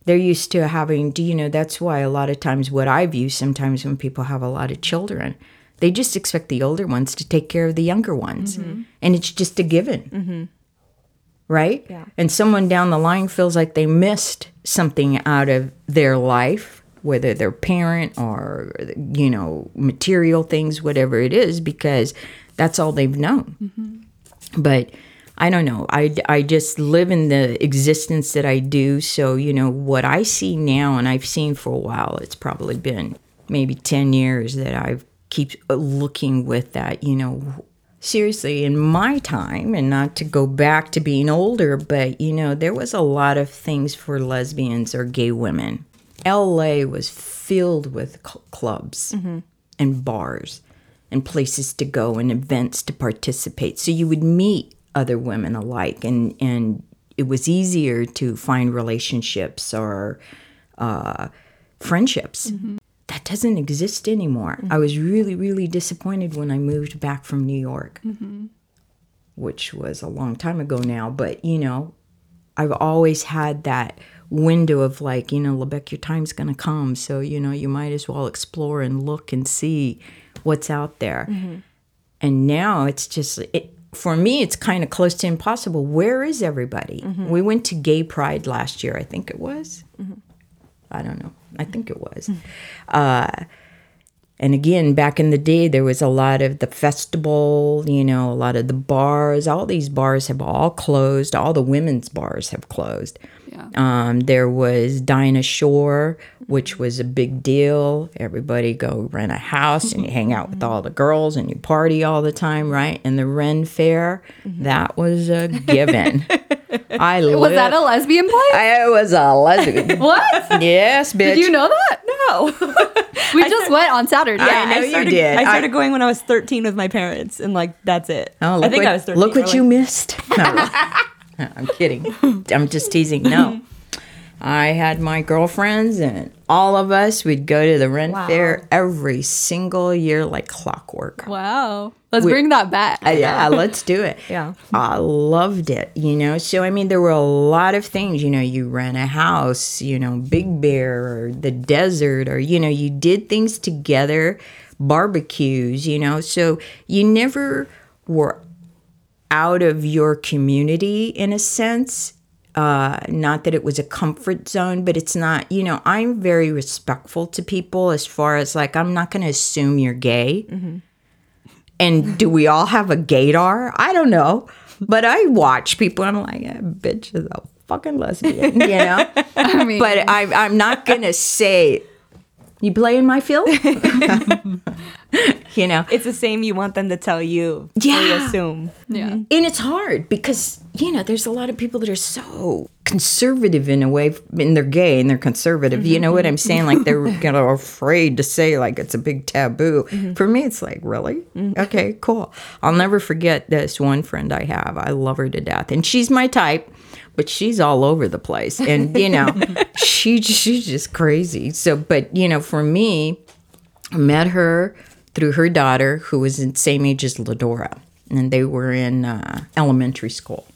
they're used to having do you know that's why a lot of times what i view sometimes when people have a lot of children they just expect the older ones to take care of the younger ones. Mm-hmm. And it's just a given. Mm-hmm. Right? Yeah. and someone down the line feels like they missed something out of their life whether they're parent or you know material things whatever it is because that's all they've known. Mm-hmm. But I don't know. I, I just live in the existence that I do. So, you know, what I see now and I've seen for a while, it's probably been maybe 10 years that I've keep uh, looking with that, you know, seriously in my time and not to go back to being older, but you know, there was a lot of things for lesbians or gay women. LA was filled with cl- clubs mm-hmm. and bars and places to go and events to participate. So you would meet other women alike, and and it was easier to find relationships or uh, friendships. That doesn't exist anymore. I was really, really disappointed when I moved back from New York, mm-hmm. which was a long time ago now. But you know, I've always had that window of like, you know, Lebec, your time's gonna come, so you know, you might as well explore and look and see what's out there. Mm-hmm. And now it's just it, for me, it's kind of close to impossible. Where is everybody? Mm-hmm. We went to Gay Pride last year, I think it was. I don't know. I think it was. Uh, and again, back in the day, there was a lot of the festival, you know, a lot of the bars. All these bars have all closed. All the women's bars have closed. Yeah. Um, there was Dinah Shore, which was a big deal. Everybody go rent a house and you hang out with all the girls and you party all the time, right? And the Ren Fair, that was a given. I Was that a lesbian play? I was a lesbian. what? yes, bitch. Did you know that? No. We just went on Saturday. Yeah, I know you started, did. I I- started going when I was 13 with my parents, and like that's it. Oh, look I think what, I was 13. Look what or, you missed. No, no, I'm kidding. I'm just teasing. No. I had my girlfriends and all of us, we'd go to the Ren Wow. Fair every single year like clockwork. Wow. Let's We- bring that back. Uh, yeah, let's do it. Yeah. I loved it, you know. So, I mean, there were a lot of things, you know, you rent a house, you know, Big Bear or the desert, or, you know, you did things together, barbecues, you know. So you never were out of your community in a sense. Uh, not that it was a comfort zone, but it's not, you know, I'm very respectful to people as far as like, I'm not going to assume you're gay. And do we all have a gaydar? I don't know. But I watch people and I'm like, yeah, bitch is a fucking lesbian, you know? I mean, but I, I'm not going to say, you play in my field? you know? It's the same you want them to tell you. or you Yeah. assume. yeah. Mm-hmm. And it's hard because, you know, there's a lot of people that are so conservative in a way, and they're gay and they're conservative. You know what I'm saying? Like they're mm-hmm. you know, afraid to say, like, it's a big taboo. Mm-hmm. For me, it's like, really? Okay, cool. I'll never forget this one friend I have. I love her to death. And she's my type. But she's all over the place, and you know, she she's just crazy. So, but you know, for me, I met her through her daughter, who was the same age as Ladora, and they were in uh, elementary school.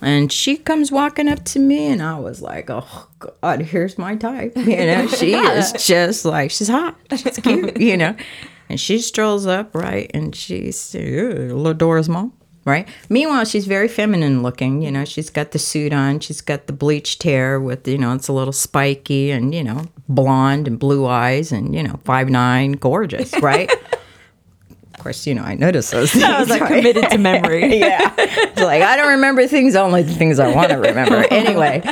And she comes walking up to me, and I was like, "Oh God, here's my type." You know, she is just like she's hot, she's cute, you know. And she strolls up, right, and she's uh, Ladora's mom, right. Meanwhile, she's very feminine looking. You know, she's got the suit on, she's got the bleached hair with, you know, it's a little spiky, and you know, blonde and blue eyes, and you know, five nine, gorgeous, right. Of course, you know, I noticed those things. I was like right? committed to memory. yeah. It's like I don't remember things, only the things I want to remember. Anyway,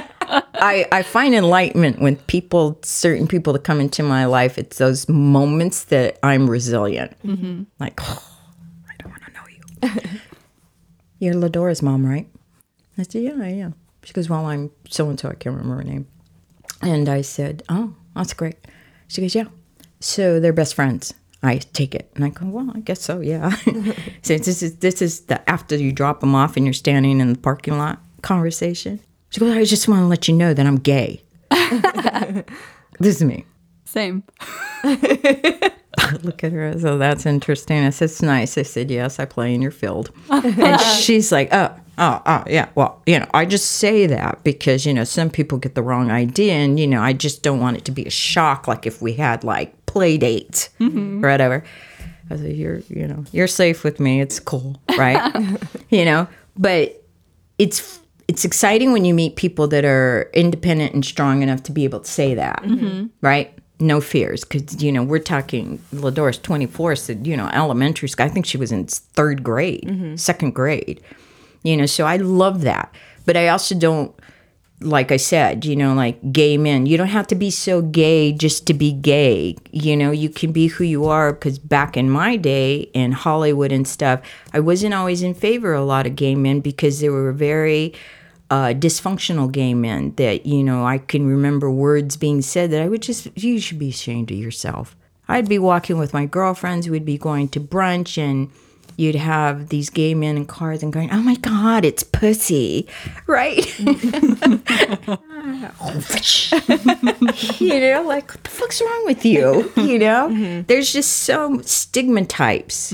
I, I find enlightenment when people, certain people that come into my life, it's those moments that I'm resilient. Mm-hmm. Like, oh, I don't want to know you. You're Ladora's mom, right? I said, yeah, I am. She goes, well, I'm so and so. I can't remember her name. And I said, oh, that's great. She goes, yeah. So they're best friends. I take it, and I go, well, I guess so, yeah. so this is this is the after you drop them off and you're standing in the parking lot conversation. She goes, I just want to let you know that I'm gay. this is me. Same. Look at her. So that's interesting. I said, it's nice. I said, yes, I play in your field. and she's like, oh, oh, oh, yeah. Well, you know, I just say that because, you know, some people get the wrong idea. And, you know, I just don't want it to be a shock. Like if we had like play dates mm-hmm. or whatever. I said, you're, you know, you're safe with me. It's cool. Right. you know, but it's, it's exciting when you meet people that are independent and strong enough to be able to say that. Mm-hmm. Right no fears because you know we're talking ladora's 24 said you know elementary school i think she was in third grade mm-hmm. second grade you know so i love that. But i also don't like i said you know like gay men you don't have to be so gay just to be gay you know you can be who you are because back in my day in hollywood and stuff i wasn't always in favor of a lot of gay men because they were very uh, dysfunctional gay men that you know I can remember words being said that I would just you should be ashamed of yourself. I'd be walking with my girlfriends, we'd be going to brunch, and you'd have these gay men in cars and going, "Oh my God, it's pussy," right? you know, like what the fuck's wrong with you? You know, there's just so stigma types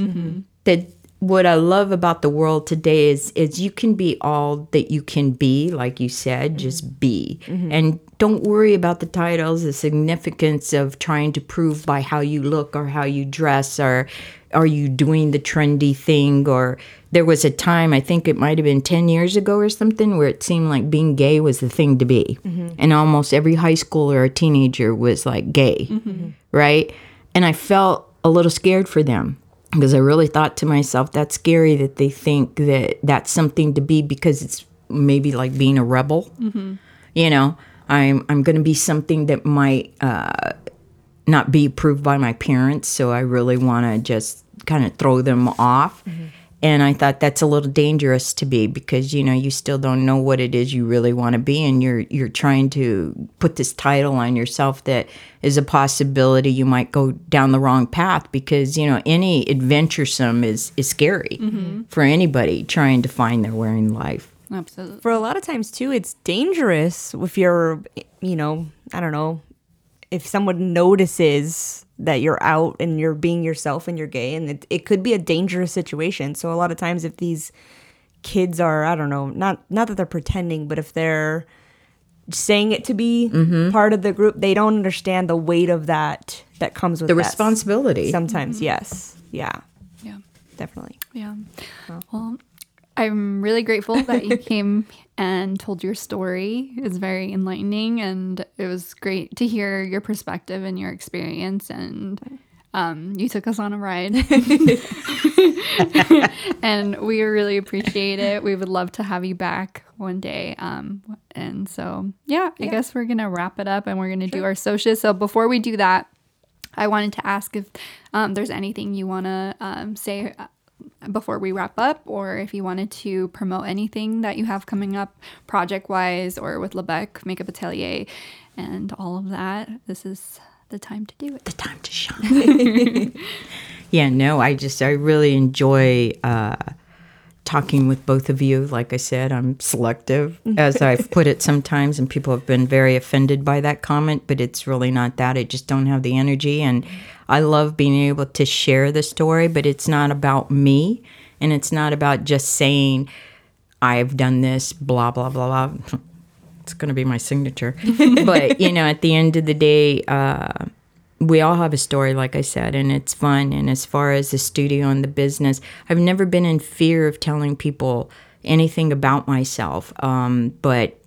that what I love about the world today is is you can be all that you can be, like you said, mm-hmm. just be. Mm-hmm. And don't worry about the titles, the significance of trying to prove by how you look or how you dress or are you doing the trendy thing or there was a time I think it might have been 10 years ago or something where it seemed like being gay was the thing to be. Mm-hmm. And almost every high schooler or teenager was like gay. Right? And I felt a little scared for them because I really thought to myself, that's scary that they think that that's something to be because it's maybe like being a rebel. You know, I'm I'm going to be something that might uh, not be approved by my parents, so I really want to just kind of throw them off. And I thought that's a little dangerous to be because you know you still don't know what it is you really want to be, and you're you're trying to put this title on yourself that is a possibility you might go down the wrong path because you know any adventuresome is is scary mm-hmm. for anybody trying to find their way in life. Absolutely. For a lot of times too, it's dangerous if you're, you know, I don't know, if someone notices that you're out and you're being yourself and you're gay, and it, it could be a dangerous situation. So a lot of times, if these kids are, I don't know, not not that they're pretending, but if they're saying it to be mm-hmm. part of the group, they don't understand the weight of that that comes with The that. responsibility. Sometimes, mm-hmm. yes, yeah, Yeah. definitely. Yeah. Well, I'm really grateful that you came and told your story. It was very enlightening and it was great to hear your perspective and your experience and um, you took us on a ride. and we really appreciate it. We would love to have you back one day. Um, and so, yeah, I guess we're going to wrap it up and we're going to do our socials. So before we do that, I wanted to ask if um, there's anything you want to um, say before we wrap up, or if you wanted to promote anything that you have coming up project wise or with Lebec Makeup Atelier and all of that. This is the time to do it. the time to shine. yeah, no, I just I really enjoy uh, talking with both of you. Like I said, I'm selective, as I've put it sometimes, and people have been very offended by that comment. But it's really not that. I just don't have the energy, and I love being able to share the story, but it's not about me and it's not about just saying, I've done this, blah, blah, blah, blah. It's going to be my signature. but, you know, at the end of the day, uh, we all have a story, like I said, and it's fun. And as far as the studio and the business, I've never been in fear of telling people anything about myself. Um, but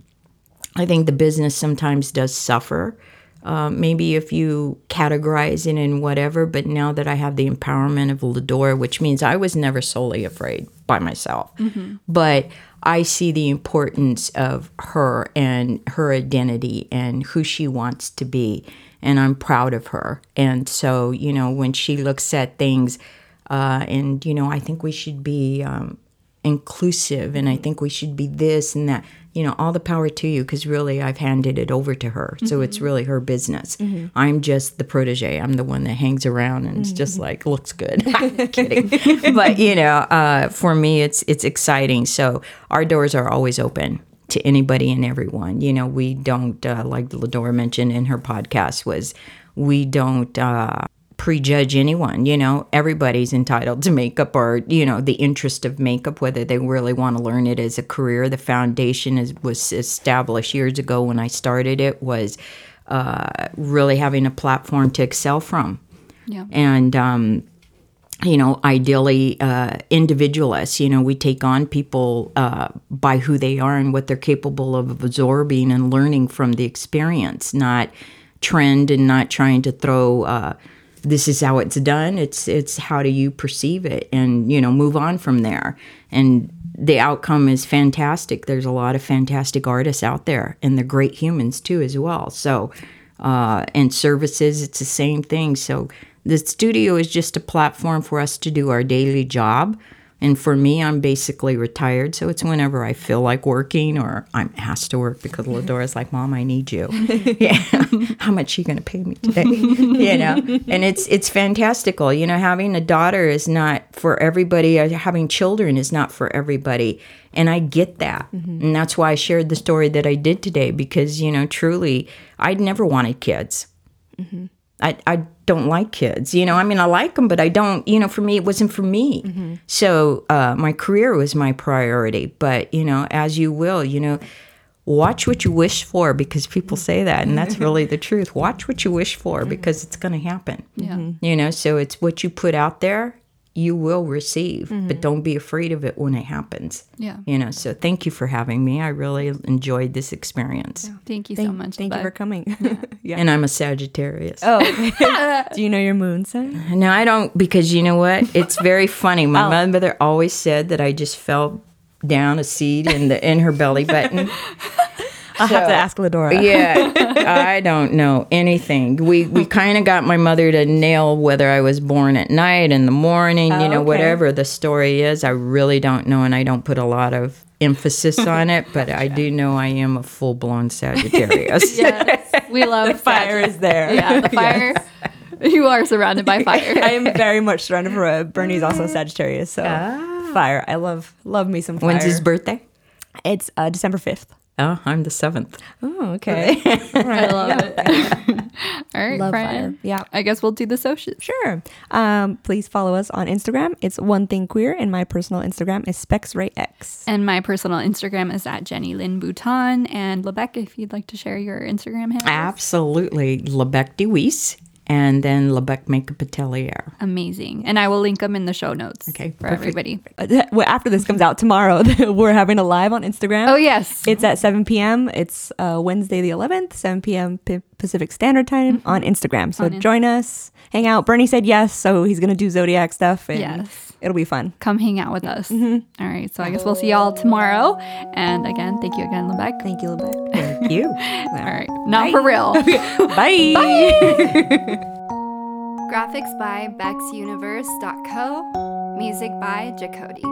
I think the business sometimes does suffer. Uh, maybe if you categorize it in whatever, but now that I have the empowerment of Ladora, which means I was never solely afraid by myself, but I see the importance of her and her identity and who she wants to be. And I'm proud of her. And so, you know, when she looks at things, uh, and, you know, I think we should be um, inclusive and I think we should be this and that. You know, all the power to you because really I've handed it over to her. So it's really her business. I'm just the protege. I'm the one that hangs around and it's just like looks good. kidding. but you know, uh, for me it's it's exciting. So our doors are always open to anybody and everyone. You know, we don't uh, like Ladora mentioned in her podcast was we don't uh, prejudge anyone. You know, everybody's entitled to makeup or you know the interest of makeup, whether they really want to learn it as a career. The foundation is was established years ago when I started it was uh, really having a platform to excel from, Yeah. and um, you know, ideally uh, individualists. You know, we take on people uh, by who they are and what they're capable of absorbing and learning from the experience, not trend and not trying to throw. Uh, this is how it's done. It's it's how do you perceive it, and you know, move on from there. And the outcome is fantastic. There's a lot of fantastic artists out there, and they're great humans too, as well. So, uh, and services, it's the same thing. So the studio is just a platform for us to do our daily job. And for me, I'm basically retired, so it's whenever I feel like working or I'm asked to work because Ladora's like, "Mom, I need you." yeah, how much are you going to pay me today? you know, and it's it's fantastical. You know, having a daughter is not for everybody. uh, Having children is not for everybody, and I get that, and that's why I shared the story that I did today because you know, truly, I'd never wanted kids. I, I don't like kids. You know, I mean, I like them, but I don't, you know, for me, it wasn't for me. So uh, my career was my priority. But, you know, as you will, you know, watch what you wish for because people say that. And that's really the truth. Watch what you wish for because it's going to happen. Yeah. You know, so it's what you put out there, you will receive, but mm-hmm. don't be afraid of it when it happens. Yeah. You know, so thank you for having me. I really enjoyed this experience. Thank you so much. Thank you for coming. yeah. And I'm a Sagittarius. Oh, do you know your moon sign? No, I don't because you know what? It's very funny. My oh. mother always said that I just fell down a seed in the in her belly button. I'll have to ask Ladora. Yeah, I don't know anything. We we kind of got my mother to nail whether I was born at night in the morning, you know, okay. whatever the story is. I really don't know, and I don't put a lot of emphasis on it. But I do know I am a full blown Sagittarius. Yes. We love Fire is there. Yeah, the fire. You are surrounded by fire. I am very much surrounded by Bernie's also Sagittarius, so fire. I love love me some fire. When's his birthday? It's uh, December fifth. Oh, I'm the seventh. Oh, okay. I love it. All right, Love Brian. fire. Yeah. I guess we'll do the socials. Sure. Um, please follow us on Instagram. It's one thing queer, and my personal Instagram is SpexRayX. And my personal Instagram is at Jenny Lynn Bouton. And Lebec, if you'd like to share your Instagram handle. Absolutely. Lebec de Weiss and then Lebec Makeup Atelier. Amazing. And I will link them in the show notes Okay, for perfect. everybody. Uh, well, after this comes out tomorrow, we're having a live on Instagram. Oh, yes. It's at 7 p.m. It's uh, Wednesday the 11th, 7 p.m. P- Pacific Standard Time on Instagram. So On join us, hang out. Bernie said yes, so he's going to do Zodiac stuff. And Yes. It'll be fun. Come hang out with us. All right. So I guess we'll see y'all tomorrow. And again, thank you again, Lebec. Thank you, Lebec. You. All right. Not for real. Bye. Graphics by BexUniverse.co. Music by Jacody.